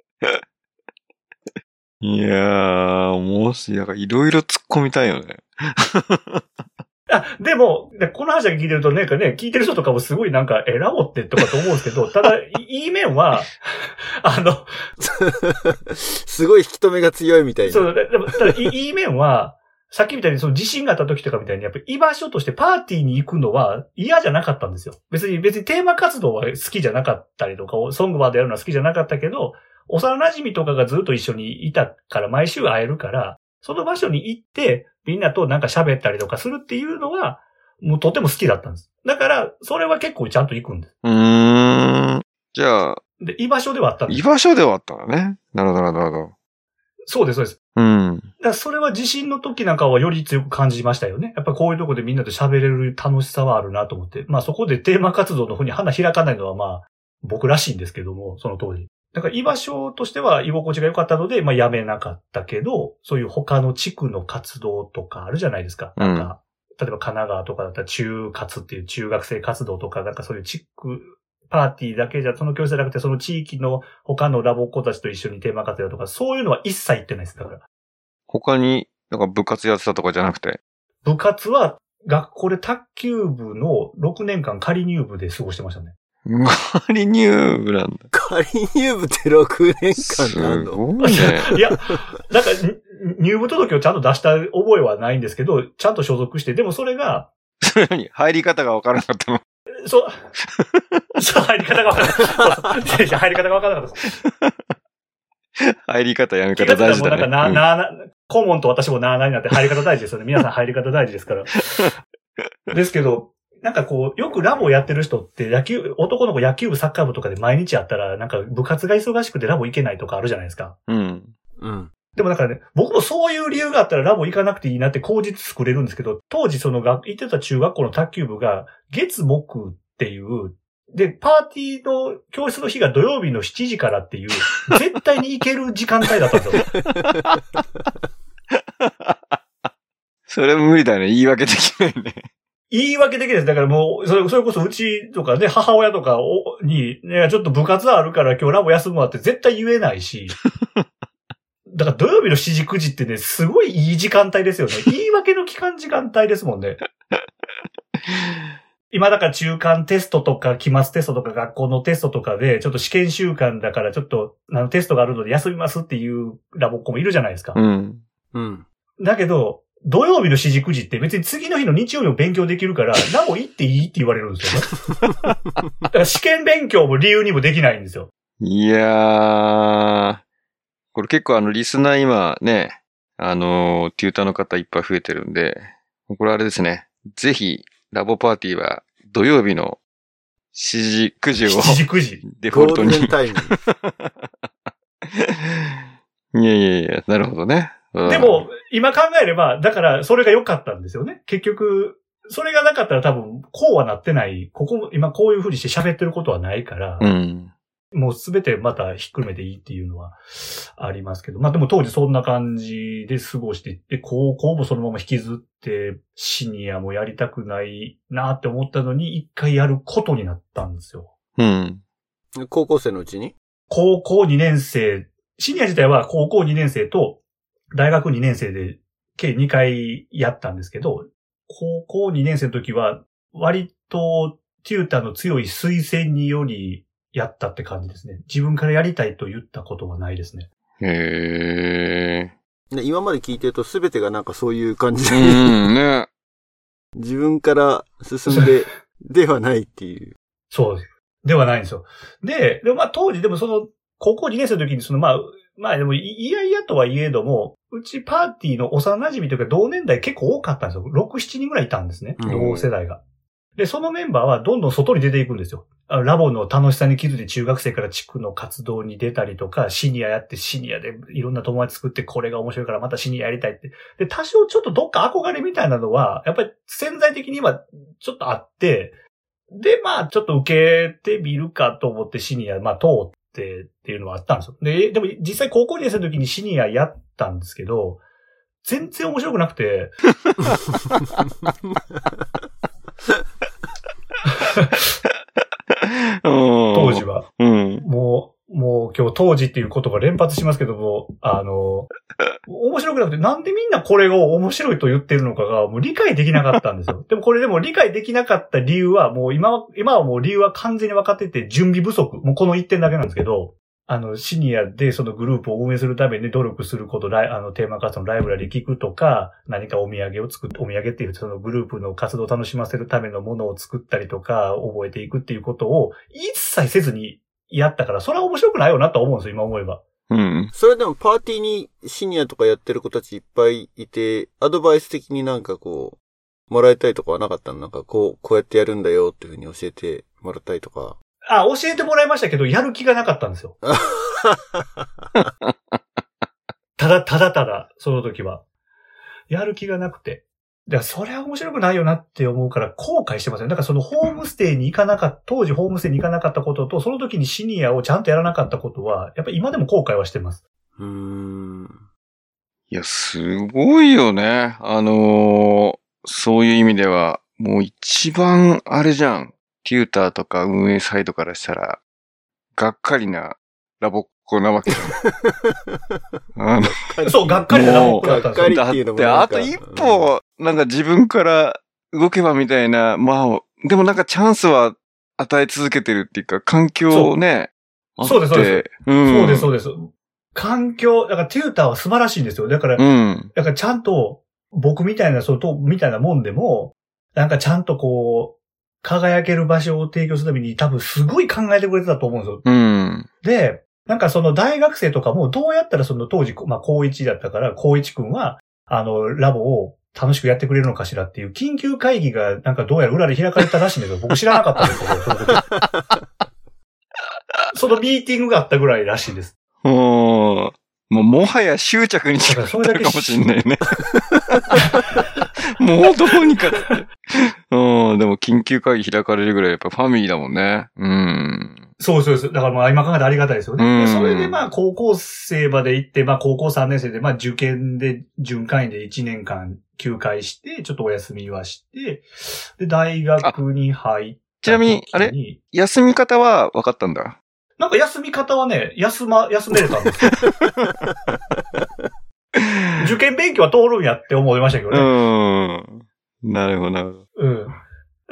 いやー、もし、なんかいろいろ突っ込みたいよね。*laughs* あ、でも、でこの話だけ聞いてるとなんかね、聞いてる人とかもすごいなんか、え、ラボってとかと思うんですけど、ただ、いいい面は、*laughs* あの、*laughs* すごい引き止めが強いみたいな。そう、ででも、ただいい面は、さっきみたいにその地震があった時とかみたいに、やっぱり居場所としてパーティーに行くのは嫌じゃなかったんですよ。別に、別にテーマ活動は好きじゃなかったりとか、ソングバーでやるのは好きじゃなかったけど、幼馴染とかがずっと一緒にいたから、毎週会えるから、その場所に行って、みんなとなんか喋ったりとかするっていうのは、もうとても好きだったんです。だから、それは結構ちゃんと行くんです。うーん。じゃあ、で、居場所ではあったんです居。場所ではあったのね。なるほど、なるほど。そうです、そうです。うん。だそれは地震の時なんかはより強く感じましたよね。やっぱこういうとこでみんなと喋れる楽しさはあるなと思って。まあそこでテーマ活動の方に花開かないのはまあ僕らしいんですけども、その当時。だから居場所としては居心地が良かったので、まあやめなかったけど、そういう他の地区の活動とかあるじゃないですか。なんか、例えば神奈川とかだったら中活っていう中学生活動とか、なんかそういう地区、パーティーだけじゃ、その教室じゃなくて、その地域の他のラボっ子たちと一緒にテーマ活動とか、そういうのは一切言ってないです。だから。他に、なんか部活やってたとかじゃなくて？部活は学校で卓球部の6年間仮入部で過ごしてましたね。仮入部なんだ。仮入部って6年す間なんの？ごいね。*laughs* いや、なんかに入部届をちゃんと出した覚えはないんですけど、ちゃんと所属して、でもそれが、*laughs* それに入り方がわからなかったの？そう、そう、入り方がわからなかった。そうそう入り方がわからなかったです。入り方、やめ方大事だね。なんかな、うんな、な、顧問と私もなあなになって入り方大事ですよね。皆さん入り方大事ですから。ですけど、なんかこう、よくラボやってる人って野球、男の子野球部、サッカー部とかで毎日やったら、なんか部活が忙しくてラボ行けないとかあるじゃないですか。うん。うん。でもだからね、僕もそういう理由があったらラボ行かなくていいなって口実作れるんですけど、当時その学、行ってた中学校の卓球部が月木っていう、で、パーティーの教室の日が土曜日の7時からっていう、*laughs* 絶対に行ける時間帯だったんですよ。*laughs* それ無理だね。言い訳できないね。言い訳的です。だからもう、それそれこそうちとかね、母親とかをに、ね、ちょっと部活あるから今日ラボ休むわって絶対言えないし。*laughs* だから土曜日の7時9時ってね、すごいいい時間帯ですよね。言い訳の期間時間帯ですもんね。*laughs* 今だから中間テストとか、期末テストとか学校のテストとかで、ちょっと試験週間だからちょっと、あのテストがあるので休みますっていうラボっ子もいるじゃないですか。うん。うん。だけど、土曜日の4時9時って別に次の日の日曜日も勉強できるから、*laughs* ラボ行っていいって言われるんですよね。だから試験勉強も理由にもできないんですよ。いやー、これ結構あの、リスナー今ね、あのー、テューターの方いっぱい増えてるんで、これあれですね。ぜひ、ラボパーティーは土曜日の7時、9時を *laughs* 7時9時。デフォルトに。ゴールデンタイム。*laughs* いやいやいや、なるほどね。うんでも、今考えれば、だからそれが良かったんですよね。結局、それがなかったら多分、こうはなってない、ここも、今こういう風にして喋ってることはないから、うん。もうすべてまたひっくるめていいっていうのはありますけど、まあでも当時そんな感じで過ごしていって、高校もそのまま引きずって、シニアもやりたくないなって思ったのに、一回やることになったんですよ。うん。高校生のうちに？高校2年生、シニア自体は高校2年生と大学2年生で計2回やったんですけど、高校2年生の時は割とテューターの強い推薦によりやったって感じですね。自分からやりたいと言ったことはないですね。へね今まで聞いてると全てがなんかそういう感じー。で、うん、ね。*laughs* 自分から進んで *laughs* ではないっていう。そうです。ではないんですよ。で、でもまあ当時でもその高校2年生の時にそのまあ、まあでもいいやいやとはいえども、うちパーティーの幼馴染というか同年代結構多かったんですよ。6、7人ぐらいいたんですね。うん同世代が。で、そのメンバーはどんどん外に出ていくんですよ。ラボの楽しさに気づいて中学生から地区の活動に出たりとか、シニアやってシニアでいろんな友達作ってこれが面白いからまたシニアやりたいって。で、多少ちょっとどっか憧れみたいなのは、やっぱり潜在的にはちょっとあって、で、まあちょっと受けてみるかと思ってシニア、まあ通ってっていうのはあったんですよ。で、でも実際高校2年生の時にシニアやったんですけど、全然面白くなくて、*laughs* 当当時。は。うん。もう、もう今日当時っていう言葉連発しますけども、あの、面白くなくて、なんでみんなこれを面白いと言ってるのかがもう理解できなかったんですよ。*laughs* でもこれでも理解できなかった理由は、もう今は、今はもう理由は完全に分かってて準備不足。もうこの一点だけなんですけど、あの、シニアでそのグループを運営するために努力すること、ライあの、テーマ活動のライブラリ聞くとか、何かお土産を作って、お土産っていうそのグループの活動を楽しませるためのものを作ったりとか、覚えていくっていうことを一切せずにやったから、それは面白くないよなと思うんですよ、今思えば。うん。それでもパーティーにシニアとかやってる子たちいっぱいいて、アドバイス的になんかこう、もらいたいとかはなかったの？なんかこう、こうやってやるんだよっていうふうに教えてもらったりとか。あ、教えてもらいましたけど、やる気がなかったんですよ。*laughs* ただ、ただただ、その時は。やる気がなくて。だからそれは面白くないよなって思うから後悔してますよ。だからそのホームステイに行かなかった、当時ホームステイに行かなかったことと、その時にシニアをちゃんとやらなかったことは、やっぱり今でも後悔はしてます。うーん。いや、すごいよね。あのーそういう意味では、もう一番あれじゃん。テューターとか運営サイドからしたら、がっかりなラボっ子なわけじゃん。*laughs* あのそう、がっかりなラボックだったんですよ。だって、あと一歩、なんか自分から動けばみたいな、まあ、でもなんかチャンスは与え続けてるっていうか、環境をね、そうですそうですす。うん。そうです、そうです。環境、だからテューターは素晴らしいんですよ。だから、うん。だからちゃんと、僕みたいな、そうと、みたいなもんでも、なんかちゃんとこう、輝ける場所を提供するために多分すごい考えてくれてたと思うんですよ。うん。で、なんかその大学生とかもどうやったらその当時、まあ高一だったから、高一くんは、あの、ラボを楽しくやってくれるのかしらっていう緊急会議がなんかどうやら裏で開かれたらしいんですよ。僕知らなかったんですけど、その時 *laughs* そのミーティングがあったぐらいらしいです。うん。もう、もはや執着に近だからそれだけかもしんないね。*laughs* もうどうにかって。うん、でも緊急会議開かれるぐらいやっぱファミリーだもんね。うん。そうそうです。だからまあ今考えてありがたいですよね。うんでそれでまあ高校生まで行って、まあ高校3年生でまあ受験で準会員で1年間休会して、ちょっとお休みはして、で大学に入ったちなみに、あれ？れ休み方は分かったんだ？なんか休み方はね、休ま、休めれたんですよ。*laughs* 受験勉強は通るんやって思いましたけどうね。ん。なるほど、なるほど。うん。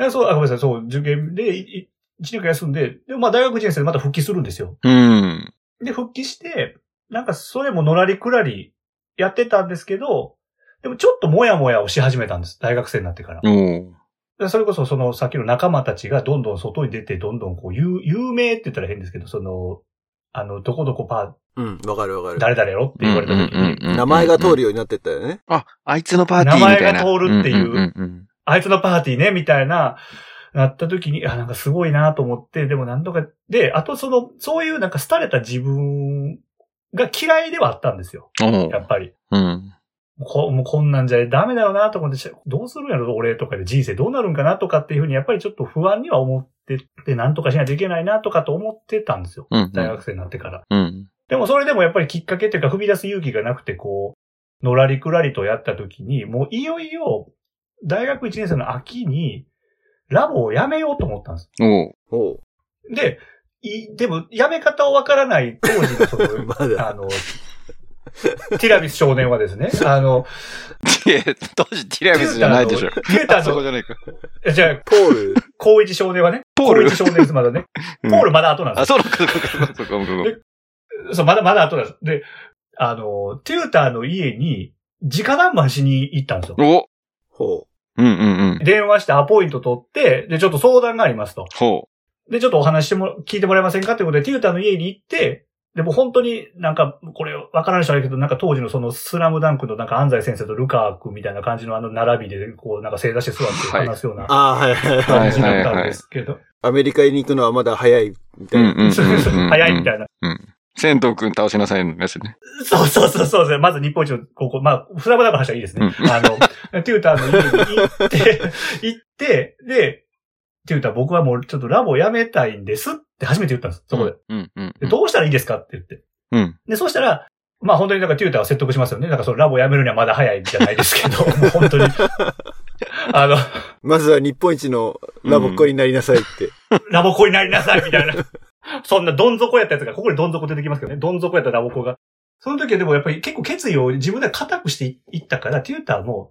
えそう、あ、ごめんなさい、そう、受験で、一年間休んで、で、まあ大学1年生でまた復帰するんですよ。うん。で、復帰して、なんかそれものらりくらりやってたんですけど、でもちょっともやもやをし始めたんです。大学生になってから。おうでそれこそそのさっきの仲間たちがどんどん外に出て、どんどんこう、有有名って言ったら変ですけど、その、あの、どこどこパうん、わかるわかー、る。誰々やろって言われた時に、うん名前が通るようになってったよね。あ、あいつのパーティーみたいな。名前が通るっていうんんうんあいつのパーティーね、みたいな、なった時に、あ、なんかすごいなと思って、でもなんとか、で、あとその、そういうなんか廃れた自分が嫌いではあったんですよ。やっぱり。うん。もうこもうこんなんじゃダメだよなと思って、どうするんやろ、俺とかで人生どうなるんかなとかっていうふうに、やっぱりちょっと不安には思ってて、なんとかしないといけないなとかと思ってたんですよ。うん。大学生になってから。うん。でもそれでもやっぱりきっかけっていうか踏み出す勇気がなくて、こう、のらりくらりとやった時に、もういよいよ、大学1年生の秋に、ラボを辞めようと思ったんです。おで、い、でも、辞め方をわからない当時のそう。*laughs* の。あの、ティラミス少年はですね、あの、当時ティラミスじゃないでしょ。テュータあそこーの、じゃないか。えじゃあ、ポール。高一少年はね、ポール高一少年です、まだね。うんポールまだ後なんであ、すよ。そうか、そうか、そうか、そうまだまだ後なんです。で、あの、テューターの家に、直談判しに行ったんですよ。おほうんうんうん。電話してアポイント取って、で、ちょっと相談がありますと。ほで、ちょっとお話しても、聞いてもらえませんかってことで、テューターの家に行って、でも本当になんか、これわからない人はいるけど、なんか当時のそのスラムダンクのなんか安西先生とルカ君みたいな感じのあの並びで、こうなんか正座して座って話すようなああ、はいはいはい。感じだったんですけど、アメリカに行くのはまだ早いみたいな。早いみたいな。うん。仙道くん倒しなさいのやつね。そうそうそうそう。まず日本一の高校、まあ、フラムダンクの話はいいですね。うんあの、テューターの家に行って、*laughs* 行って、で、テューター僕はもうちょっとラボ辞めたいんですって初めて言ったんです。そこで。うんうんでどうしたらいいですかって言って。うん。で、そうしたら、まあ本当になんかテューターは説得しますよね。なんかそのラボ辞めるにはまだ早いじゃないですけど、*laughs* もう本当に。あの、まずは日本一のラボっ子になりなさいって。ラボ子になりなさいみたいな。*laughs* そんなどん底やったやつが、ここでどん底出てきますけどね。どん底やったラボ子が。その時はでもやっぱり結構決意を自分で固くしていったから、テューターも、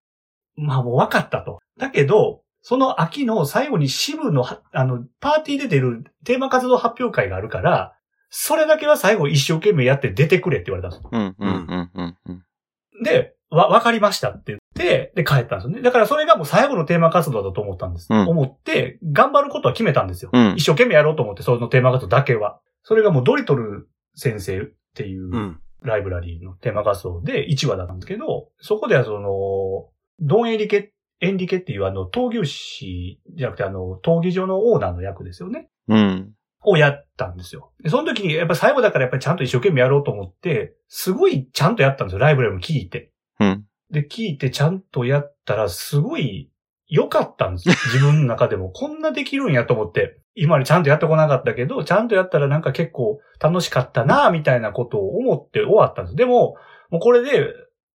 まあもう分かったと。だけど、その秋の最後に支部のは、あの、パーティーで出るテーマ活動発表会があるから、それだけは最後一生懸命やって出てくれって言われたんです。うんうんうんうんうん。で、わ、わかりましたってて、で帰ったんですよね。だからそれがもう最後のテーマ活動だと思ったんです。うん思って、頑張ることは決めたんですよ。うん一生懸命やろうと思って、そのテーマ活動だけは。それがもうドリトル先生っていううんライブラリーのテーマ活動で1話だったんですけど、そこではその、ドンエリケ、エンリケっていうあの、闘牛士じゃなくてあの、闘技場のオーナーの役ですよね。うん。をやったんですよ。で、その時にやっぱり最後だからやっぱりちゃんと一生懸命やろうと思って、すごいちゃんとやったんですよ。ライブラリーも聞いて。うん。で、聞いてちゃんとやったら、すごい良かったんですよ。*laughs* 自分の中でも。こんなできるんやと思って。今までちゃんとやってこなかったけど、ちゃんとやったらなんか結構楽しかったなみたいなことを思って終わったんです。でも、もうこれで、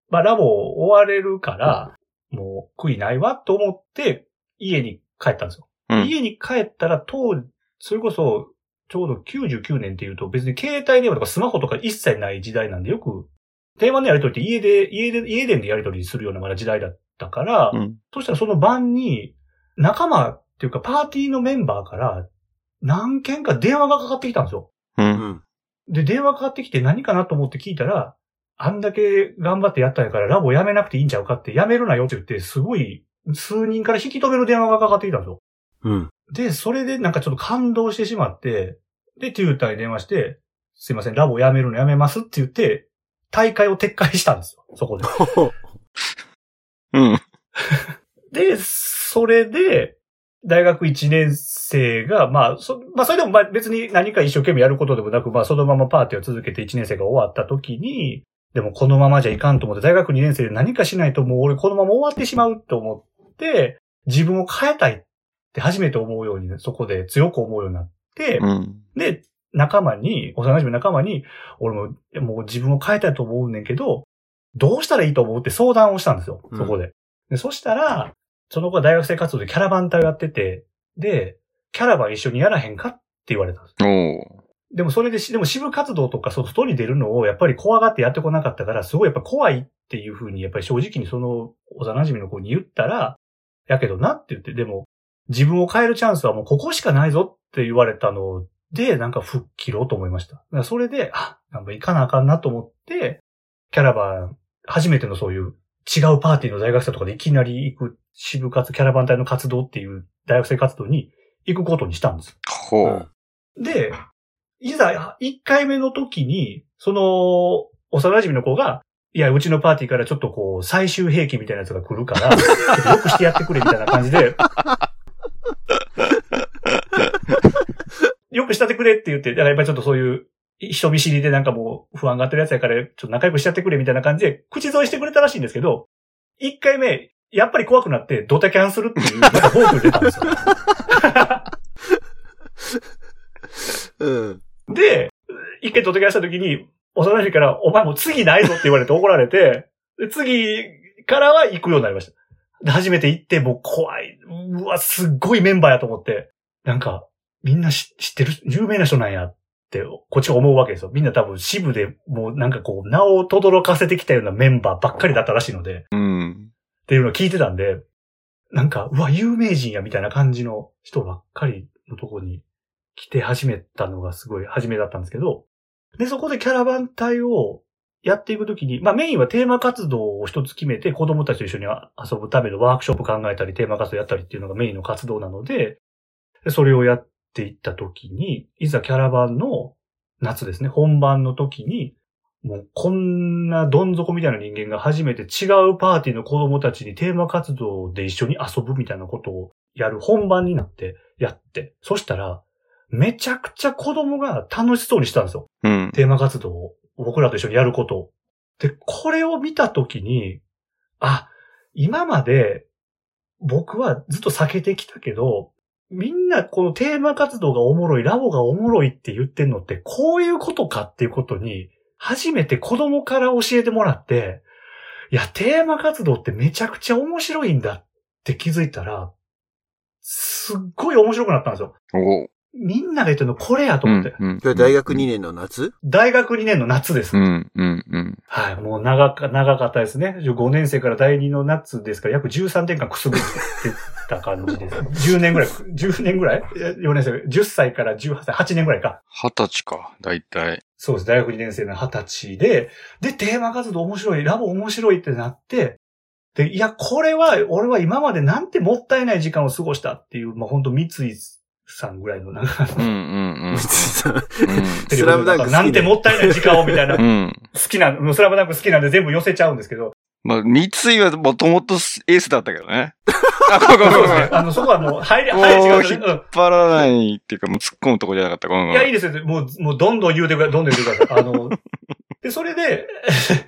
まあラボ終われるから、もう悔いないわと思って、家に帰ったんですよ。うん家に帰ったら、当時、それこそ、ちょうど99年っていうと別に携帯電話とかスマホとか一切ない時代なんでよく、電話のやり取りって家で、家で、家電でやり取りするようなまだ時代だったから、うん。そしたらその晩に、仲間っていうかパーティーのメンバーから何件か電話がかかってきたんですよ。う。うんん。で、電話かかってきて何かなと思って聞いたら、あんだけ頑張ってやったんやからラボやめなくていいんちゃうかって、やめるなよって言って、すごい数人から引き止める電話がかかってきたんですよ。うん。で、それでなんかちょっと感動してしまって、で、テューターに電話して、すいません、ラボやめるのやめますって言って、大会を撤回したんですよ、そこで。*laughs* うん。で、それで、大学1年生が、まあ、そ、まあ、それでもまあ別に何か一生懸命やることでもなく、まあ、そのままパーティーを続けて1年生が終わった時に、でもこのままじゃいかんと思って、大学2年生で何かしないともう俺このまま終わってしまうと思って、自分を変えたいって初めて思うように、そこで強く思うようになって、うん。で、仲間に、幼馴染の仲間に、俺も、もう自分を変えたいと思うねんけど、どうしたらいいと思うって相談をしたんですよ、そこで。でそしたら、その子は大学生活動でキャラバン隊をやってて、で、キャラバン一緒にやらへんかって言われたんです。でもそれでし、でも支部活動とか外に出るのをやっぱり怖がってやってこなかったから、すごいやっぱ怖いっていうふうに、やっぱり正直にその幼馴染の子に言ったら、やけどなって言って、でも自分を変えるチャンスはもうここしかないぞって言われたので、なんか吹っ切ろうと思いました。だからそれで、あ、なんか行かなあかんなと思って、キャラバン、初めてのそういう違うパーティーの大学生とかでいきなり行く支部活、キャラバン隊の活動っていう大学生活動に行くことにしたんです。ほう。で、いざ、1回目の時に、その、幼馴染の子が、いや、うちのパーティーからちょっとこう、最終兵器みたいなやつが来るから、*laughs* よくしてやってくれみたいな感じで、よくしててくれって言って、だからやっぱりちょっとそういう、人見知りでなんかもう不安がってるやつやから、ちょっと仲良くしちゃってくれみたいな感じで、口添えしてくれたらしいんですけど、1回目、やっぱり怖くなってドタキャンするっていう、またフォーク出たんですよ。うん。で、一回ドタキャンした時に、幼馴染から、お前もう次ないぞって言われて怒られて、で次からは行くようになりました。で初めて行って、もう怖い。うわ、すっごいメンバーやと思って、なんか、みんな知知ってる、有名な人なんやって、こっちが思うわけですよ。みんな多分支部でもうなんかこう、名を轟かせてきたようなメンバーばっかりだったらしいので、うん。っていうのを聞いてたんで、なんか、うわ、有名人やみたいな感じの人ばっかりのとこに来て始めたのがすごい初めだったんですけど、で、そこでキャラバン隊をやっていくときに、まあメインはテーマ活動を一つ決めて子供たちと一緒に遊ぶためのワークショップ考えたりテーマ活動やったりっていうのがメインの活動なので、でそれをやっていったときに、いざキャラバンの夏ですね、本番の時に、もうこんなどん底みたいな人間が初めて違うパーティーの子供たちにテーマ活動で一緒に遊ぶみたいなことをやる本番になってやって、そしたら、めちゃくちゃ子供が楽しそうにしたんですよ。うん。テーマ活動を僕らと一緒にやることを。で、これを見たときに、あ、今まで僕はずっと避けてきたけど、みんなこのテーマ活動がおもろい、ラボがおもろいって言ってんのってこういうことかっていうことに、初めて子供から教えてもらって、いや、テーマ活動ってめちゃくちゃ面白いんだって気づいたら、すっごい面白くなったんですよ。おみんなが言ってるのこれやと思って。うん。それは大学2年の夏？大学2年の夏です。うん、うん、うん。はい、もう長か、長かったですね。5年生から第2の夏ですから、約13年間くすぶってた感じです。*laughs* 10年ぐらい、10年ぐらい ?4 年生、10歳から18歳、8年ぐらいか。二十歳か、大体。そうです。大学2年生の20歳で、で、テーマ活動面白い、ラボ面白いってなって、で、いや、これは、俺は今までなんてもったいない時間を過ごしたっていう、まあ、本当三井さんぐらいの、なんか、うん、うん、うん。スラムダンク好きねなんてもったいない時間をみたいな、好うん。うん。きな、もうスラムダンク好きなんで全部寄せちゃうんですけど、まあ、三井はもともとエースだったけどね。*laughs* あ、ごめんごめんごめん。あの、そこはもう、入り、入り違う引っ張らないっていうか、もう突っ込むとこじゃなかった。ごめんごいや、い。いですよ。もう、もう、どんどん言うてください。どんどん言うてください。あの、*laughs* で、それで、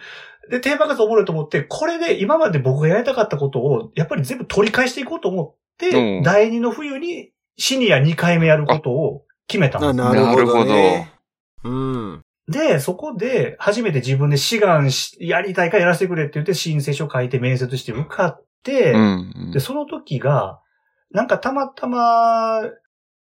*laughs* で、テーマ活動おもろいと思って、これで今まで僕がやりたかったことを、やっぱり全部取り返していこうと思って、うん第二の冬にシニア2回目やることを決めたんです。あなるほど、ね。で、そこで、初めて自分で志願し、やりたいからやらせてくれって言って申請書書いて面接して受かって、うん。で、その時が、なんかたまたま、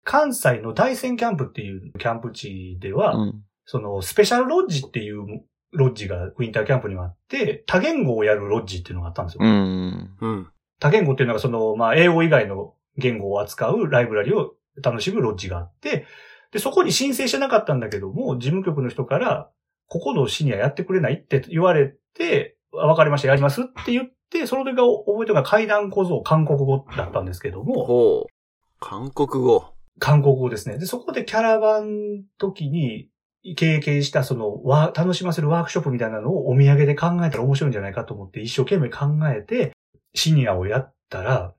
関西の大山キャンプっていうキャンプ地では、うん。その、スペシャルロッジっていうロッジがウィンターキャンプにはあって、多言語をやるロッジっていうのがあったんですよ。うん。うん。多言語っていうのがその、まあ、英語以外の言語を扱うライブラリを楽しむロッジがあって、で、そこに申請してなかったんだけども、事務局の人から、ここのシニアやってくれないって言われて、あわかりました、やりますって言って、その時が覚えてるのが階段小僧、韓国語だったんですけども、ほう。韓国語。韓国語ですね。で、そこでキャラバン時に経験したそのわ、楽しませるワークショップみたいなのをお土産で考えたら面白いんじゃないかと思って一生懸命考えて、シニアをやったら、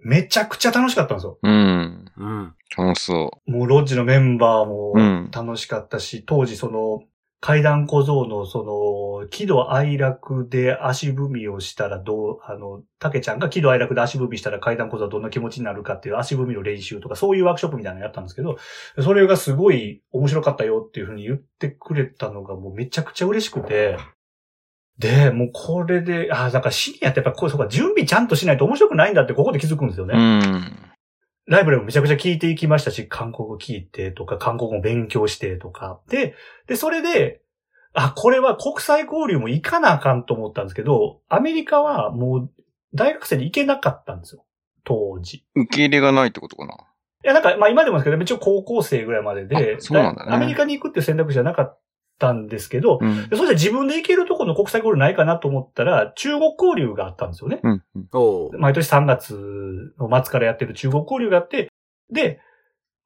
めちゃくちゃ楽しかったんですよ。うん。うん。楽しそもうロッジのメンバーもうん楽しかったし、当時その、階段小僧のその、喜怒哀楽で足踏みをしたらどう、あの、たけちゃんが喜怒哀楽で足踏みしたら階段小僧はどんな気持ちになるかっていう足踏みの練習とかそういうワークショップみたいなのやったんですけど、それがすごい面白かったよっていうふうに言ってくれたのがもうめちゃくちゃ嬉しくて、で、もうこれで、ああ、だからシニアってやっぱこう、そうか、準備ちゃんとしないと面白くないんだってここで気づくんですよう。ね。うん。ライブラリもめちゃくちゃ聞いていきましたし、韓国語聞いてとか、韓国語勉強してとか。で、で、それで、あ、これは国際交流も行かなあかんと思ったんですけど、アメリカはもう大学生で行けなかったんですよ。当時。い受け入れがないってことかな。や、なんか、まあ今でもですけど、一応高校生ぐらいまでで、あそうなんだねアメリカに行くっていう選択肢じゃなかったんですけど、うん。でそして自分で行けるところの国際交流ないかなと思ったら、中国交流があったんですよね。うん。うん。毎年3月の末からやってる中国交流があって、で、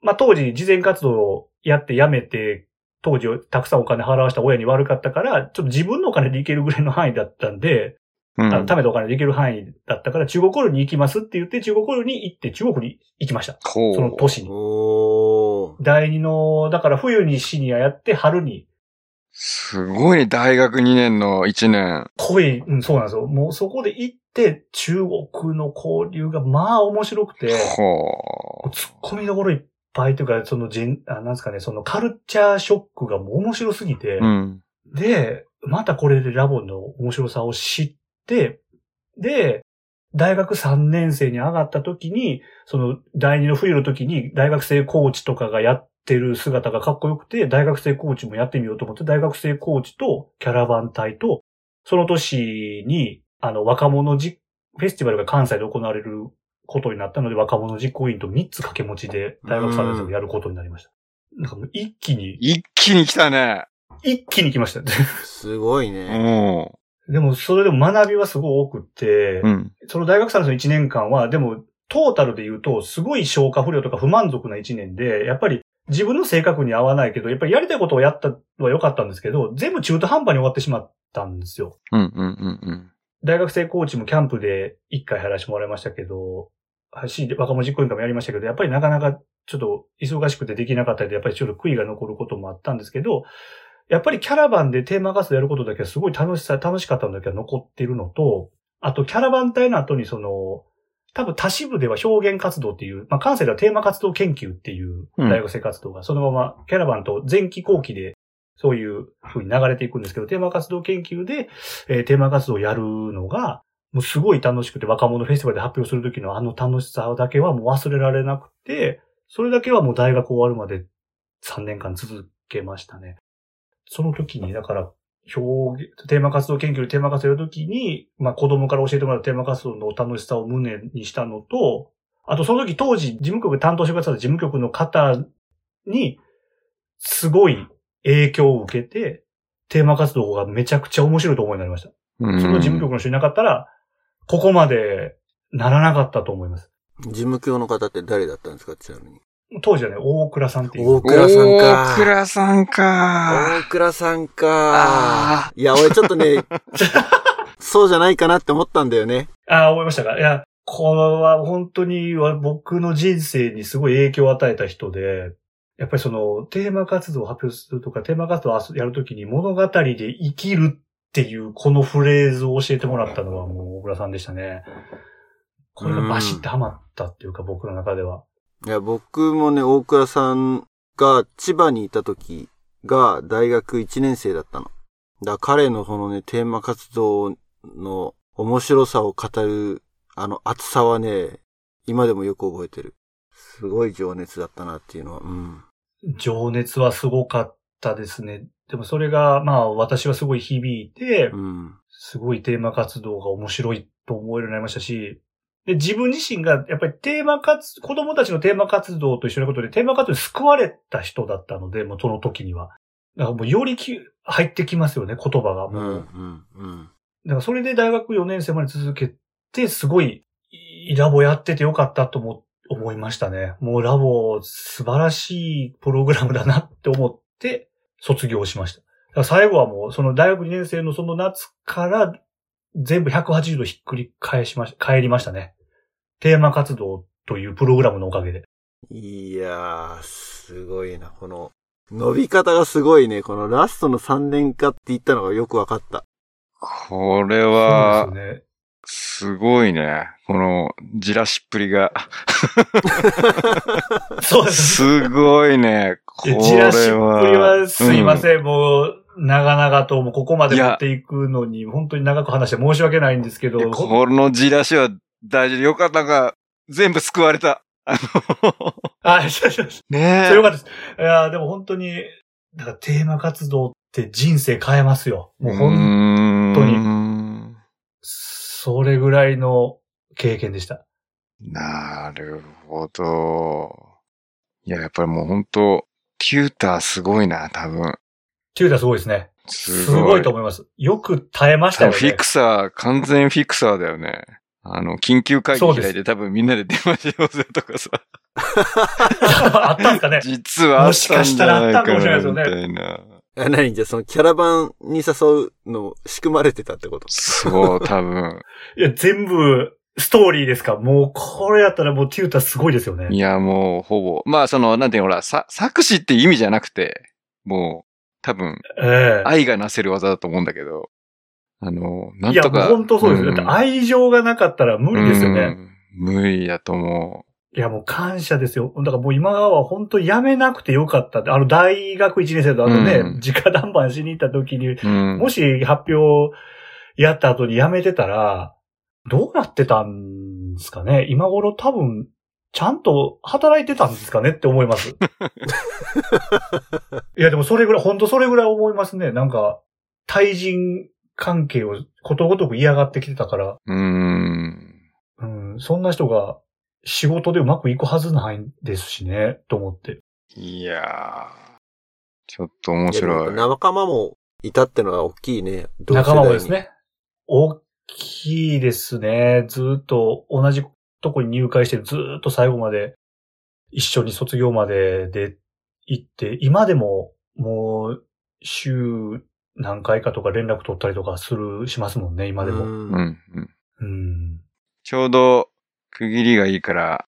まあ当時、事前活動をやって辞めて、当時たくさんお金払わした親に悪かったから、ちょっと自分のお金で行けるぐらいの範囲だったんで、うん。貯めたお金で行ける範囲だったから、中国交流に行きますって言って、中国交流に行って、中国に行きました。その年に。第二の、だから冬にシニアやって、春にすごいね、大学2年の1年。濃い、うん、そうなんですよ。もうそこで行って、中国の交流がまあ面白くて、ほツッコミどころいっぱいというか、そのジェン、あなんですかね、そのカルチャーショックがもう面白すぎて、う。うん。で、またこれでラボの面白さを知って、で、大学3年生に上がった時に、その第二の冬の時に大学生コーチとかがやってる姿がかっこよくて、大学生コーチもやってみようと思って、大学生コーチとキャラバン隊と、その年に、あの、若者じ、フェスティバルが関西で行われることになったので、若者実行委員と3つ掛け持ちで大学3年生をやることになりました。なんかもう一気に、一気に来たね。一気に来ました。すごいうね。ん。でも、それでも学びはすごい多くって、うん。その大学3年生の1年間は、でも、トータルで言うと、すごい消化不良とか不満足な1年で、やっぱり、自分の性格に合わないけど、やっぱりやりたいことをやったのは良かったんですけど、全部中途半端に終わってしまったんですよ。うんうんうんうん。大学生コーチもキャンプで一回やらせてもらいましたけど、走り、若者実行委員会もやりましたけど、やっぱりなかなかちょっと忙しくてできなかったりで、やっぱりちょっと悔いが残ることもあったんですけど、やっぱりキャラバンでテーマ活動やることだけはすごい楽しさ、楽しかったのだけは残っているのと、あとキャラバン隊の後にその、多分他支部では表現活動っていう、まあ関西ではテーマ活動研究っていう大学生活動がそのままキャラバンと前期後期でそういう風に流れていくんですけど、テーマ活動研究で、えーテーマ活動をやるのが、もうすごい楽しくて若者フェスティバルで発表するときのあの楽しさだけはもう忘れられなくて、それだけはもう大学終わるまで3年間続けましたね。その時に、だから、表現、テーマ活動研究でテーマ活動やるときに、まあ子供から教えてもらったテーマ活動の楽しさを胸にしたのと、あとその時当時事務局担当してくださった事務局の方に、すごい影響を受けて、テーマ活動がめちゃくちゃ面白いと思いになりました。うんその事務局の人いなかったら、ここまでならなかったと思います。事務局の方って誰だったんですかちなみに？当時はね、大倉さんっていう。大倉さんか大倉さんか。大倉さんあか。いや、俺ちょっとね、*laughs* そうじゃないかなって思ったんだよね。ああ、思いましたか？いや、これは本当に僕の人生にすごい影響を与えた人で、やっぱりそのテーマ活動を発表するとか、テーマ活動をやるときに物語で生きるっていうこのフレーズを教えてもらったのはもう大倉さんでしたね。これがバシッてハマったっていうか、僕の中では。いや、僕もね、大倉さんが千葉にいた時が大学1年生だったの。だから彼のそのね、テーマ活動の面白さを語る、あの熱さはね、今でもよく覚えてる。すごい情熱だったなっていうのは、うん。情熱はすごかったですね。でもそれが、まあ私はすごい響いて、うん。すごいテーマ活動が面白いと思えるようになりましたし、で、自分自身がやっぱりテーマ活、子供たちのテーマ活動と一緒なことで、テーマ活動に救われた人だったので、もうその時には。だからもうよりき入ってきますよね、言葉が。うん、もううん、うん。だからそれで大学4年生まで続けて、すごい、ラボやっててよかったと思、思いましたね。もうラボ素晴らしいプログラムだなって思って卒業しました。最後はもうその大学2年生のその夏から全部180度ひっくり返しまし、帰りましたね。テーマ活動というプログラムのおかげで。いやー、すごいな。この、伸び方がすごいね。このラストの3年化って言ったのがよくわかった。これはすね。すごいね。この、じらしっぷりが。*laughs* そうです。すごいね。これは。じらしっぷりはすいません、もう、長々ともうここまで持っていくのに、本当に長く話して申し訳ないんですけどこのじらしは大事でよかったが、全部救われた。あの、あ、そうそうそうねそれよかったです。いや、でも本当に、だからテーマ活動って人生変えますよ。もう本当にに。それぐらいの経験でした。なるほど。いや、やっぱりもう本当テューターすごいな、多分。テューターすごいですね。すすごいと思います。よく耐えましたよね。フィクサー、完全フィクサーだよね。あの、緊急会議開いて多分みんなで電話しようぜとかさ。*laughs* あったんかね。実はあったんじゃないかな、もしかしたらあったかもしれないですよねみたいな。あ、何じゃあそのキャラバンに誘うの仕組まれてたってこと？そう、多分。*laughs* いや、全部、ストーリーですか？もう、これやったらもうテューターすごいですよね。いや、もう、ほぼ。まあ、その、なんていうの、ほら、さ作詞って意味じゃなくて、もう、多分、ええ愛がなせる技だと思うんだけど、あの、なんとか。本当そうですよ。んだって愛情がなかったら無理ですよね。うん無理だと思いや、もう感謝ですよ。だからもう今は本当やめなくてよかったって。あの、大学1年生とあとね、うん直談判しに行った時に。もし発表やった後に辞めてたら、どうなってたんですかね今頃多分、ちゃんと働いてたんですかねって思います。*laughs* いや、でもそれぐらい、本当それぐらい思いますね。なんか、対人関係をことごとく嫌がってきてたから、うーん。うん、そんな人が仕事でうまくいくはずないですしね、と思って。いやー。ちょっと面白い。仲間もいたってのは大きいね。仲に間もです。ね。大きいですね。ずっと同じとこに入会してずっと最後まで一緒に卒業までで行って、今でももう週何回かとか連絡取ったりとかする、しますもんね、今でも。うんうん、うん。うん。ちょうど区切りがいいから、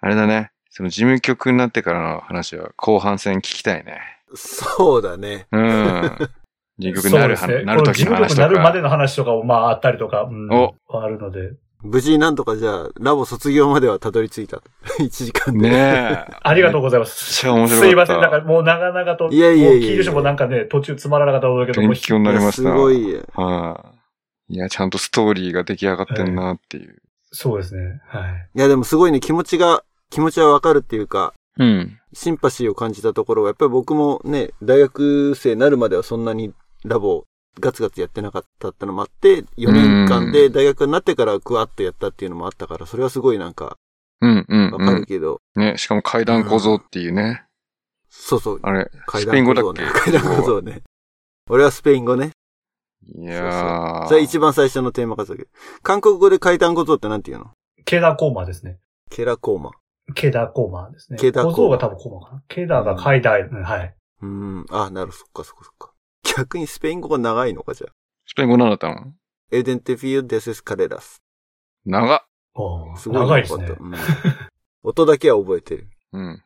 あれだね。その事務局になってからの話は後半戦聞きたいね。そうだね。うん。*laughs* 事務局になる,、そうですね。なるこの事務局時の話とか。になるまでの話とかもまああったりとか、うん、あるので。無事なんとかじゃあ、ラボ卒業まではたどり着いた。*laughs* 1時間で。ねえ。*laughs* ありがとうう。ございまめっす。ちゃ面白かったすいません。なんかもう長々と、いやいやいやいやもなんかね、途中つまらなかったと思うけど、もう勉強になりましすた。ごい。はい、いや、ちゃんとストーリーが出来上がってんなっていう。そうですね。はい。いやでもすごいね、気持ちが、気持ちはわかるっていうか、うん。シンパシーを感じたところは、やっぱり僕もね、大学生になるまではそんなにラボガツガツやってなかったってのもあって、4年間で大学になってからグワッとやったっていうのもあったから、それはすごいなんかうんうんわかうん。るけど、ね、しかも階段小僧っていうね。そうそう、あれ、階スペイン語だっけ？ね。*laughs* 階段小僧ね。俺はスペイン語ね。いやー。それ一番最初のテーマかだけ？ど。韓国語で階段小僧ってなんて言うの？ケダコーマですね。ケラコーマ。ケダコーマですね。ケダコーマ小僧が多分コーマかな？ケダが階段、うんはい。うーん。あ、なるそっかそっかそっか。逆にスペイン語が長いのか、じゃあ。スペイン語なんだったの？エデンテフィーデスエスカレラス。長っ。すごい長いですねうん音だけは覚えてる。うん、うん、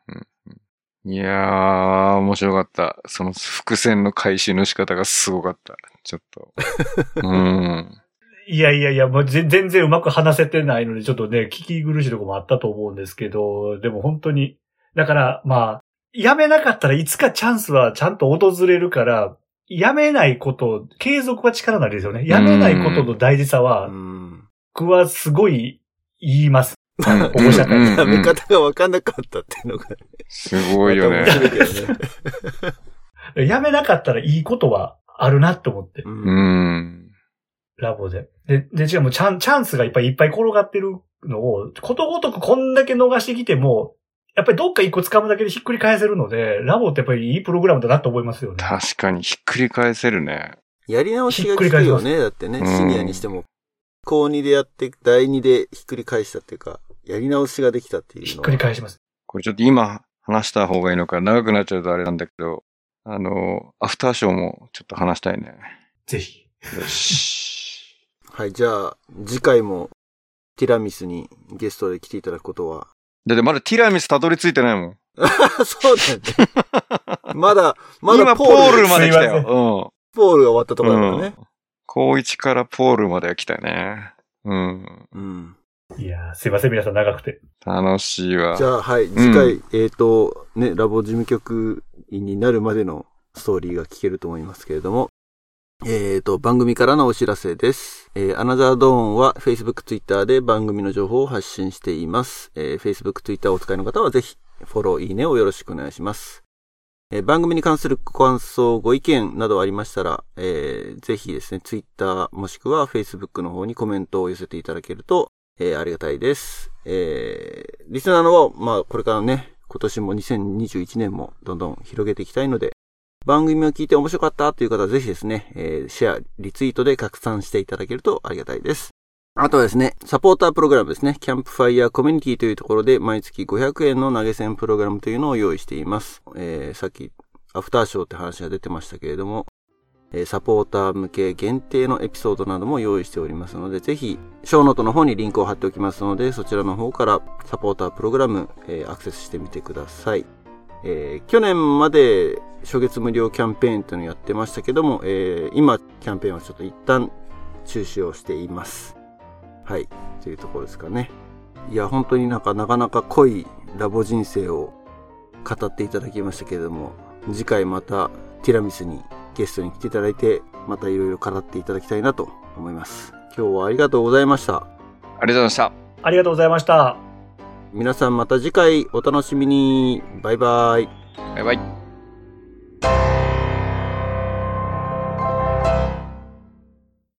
うん。いやー、面白かった。その伏線の回収の仕方がすごかった。ちょっと。*laughs* うん。いやいやいや、もうぜ全然うまく話せてないので、ちょっとね、聞き苦しいところもあったと思うんですけど、でも本当に、だから、まあ、やめなかったらいつかチャンスはちゃんと訪れるから、やめないこと、継続は力なりですよね。やめないことの大事さは、うん。僕はすごい言います。うん保護者会うん *laughs* やめ方が分かんなかったっていうのが。すごいよね。やめなかったらいいことはあるなって思って。ラボで。で、で、違う、もうチャンチャンスがいっぱいいっぱい転がってるのを、ことごとくこんだけ逃してきても、やっぱりどっか一個掴むだけでひっくり返せるので、ラボってやっぱりいいプログラムだなと思いますよね。確かにひっくり返せるね。やり直しが効くよね。だってね、うんシニアにしても。高2でやって、第2でひっくり返したっていうか、やり直しができたっていうのは。ひっくり返します。これちょっと今話した方がいいのか長くなっちゃうとあれなんだけど、あの、アフターショーもちょっと話したいね。ぜひ。よし。*laughs* はい、じゃあ、次回も、ティラミスにゲストで来ていただくことは。だってまだティラミスたどり着いてないもん。*laughs* そうだよね。まだ、まだ今ポポールールまで来たすいませよ。ポールが終わったとうん。ころだからね。うん高一からポールまでは来たよね。うん。うん。いやーすいません、皆さん長くて。楽しいわじ。ゃあ、はい、次回、えっ、と、ね、ラボ事務局員になるまでのストーリーが聞けると思いますけれども、えっ、と、番組からのお知らせです。えー、アナザードーンは Facebook、Twitter で番組の情報を発信しています。えー、Facebook、Twitter をお使いの方はぜひ、フォロー、いいねをよろしくお願いします。えー番組に関するご感想、ご意見などありましたら、えーぜひですね、Twitter もしくは Facebook の方にコメントを寄せていただけると、えーありがたいです。えーリスナーの、まあ、これからね、今年も2021年もどんどん広げていきたいので、番組を聞いて面白かったという方はぜひですね、えーシェア、リツイートで拡散していただけるとありがたいです。あとはですね、サポータープログラムですね。キャンプファイヤーコミュニティというところで毎月500円の投げ銭プログラムというのを用意しています。えーさっきアフターショーって話が出てましたけれども、えサポーター向け限定のエピソードなども用意しておりますので、ぜひ、ショーノートの方にリンクを貼っておきますので、そちらの方からサポータープログラム、えーアクセスしてみてください。えー去年まで初月無料キャンペーンというのをやってましたけども、えー今、キャンペーンはちょっと一旦中止をしています。はい。というところですかね。いや、本当になんかなかなか濃いラボ人生を語っていただきましたけれども、次回またティラミスにゲストに来ていただいて、またいろいろ語っていただきたいなと思います。今日はありがとうございました。ありがとうございました。ありがとうございました。皆さんまた次回お楽しみに。バイバイ。バイバイ。Bye.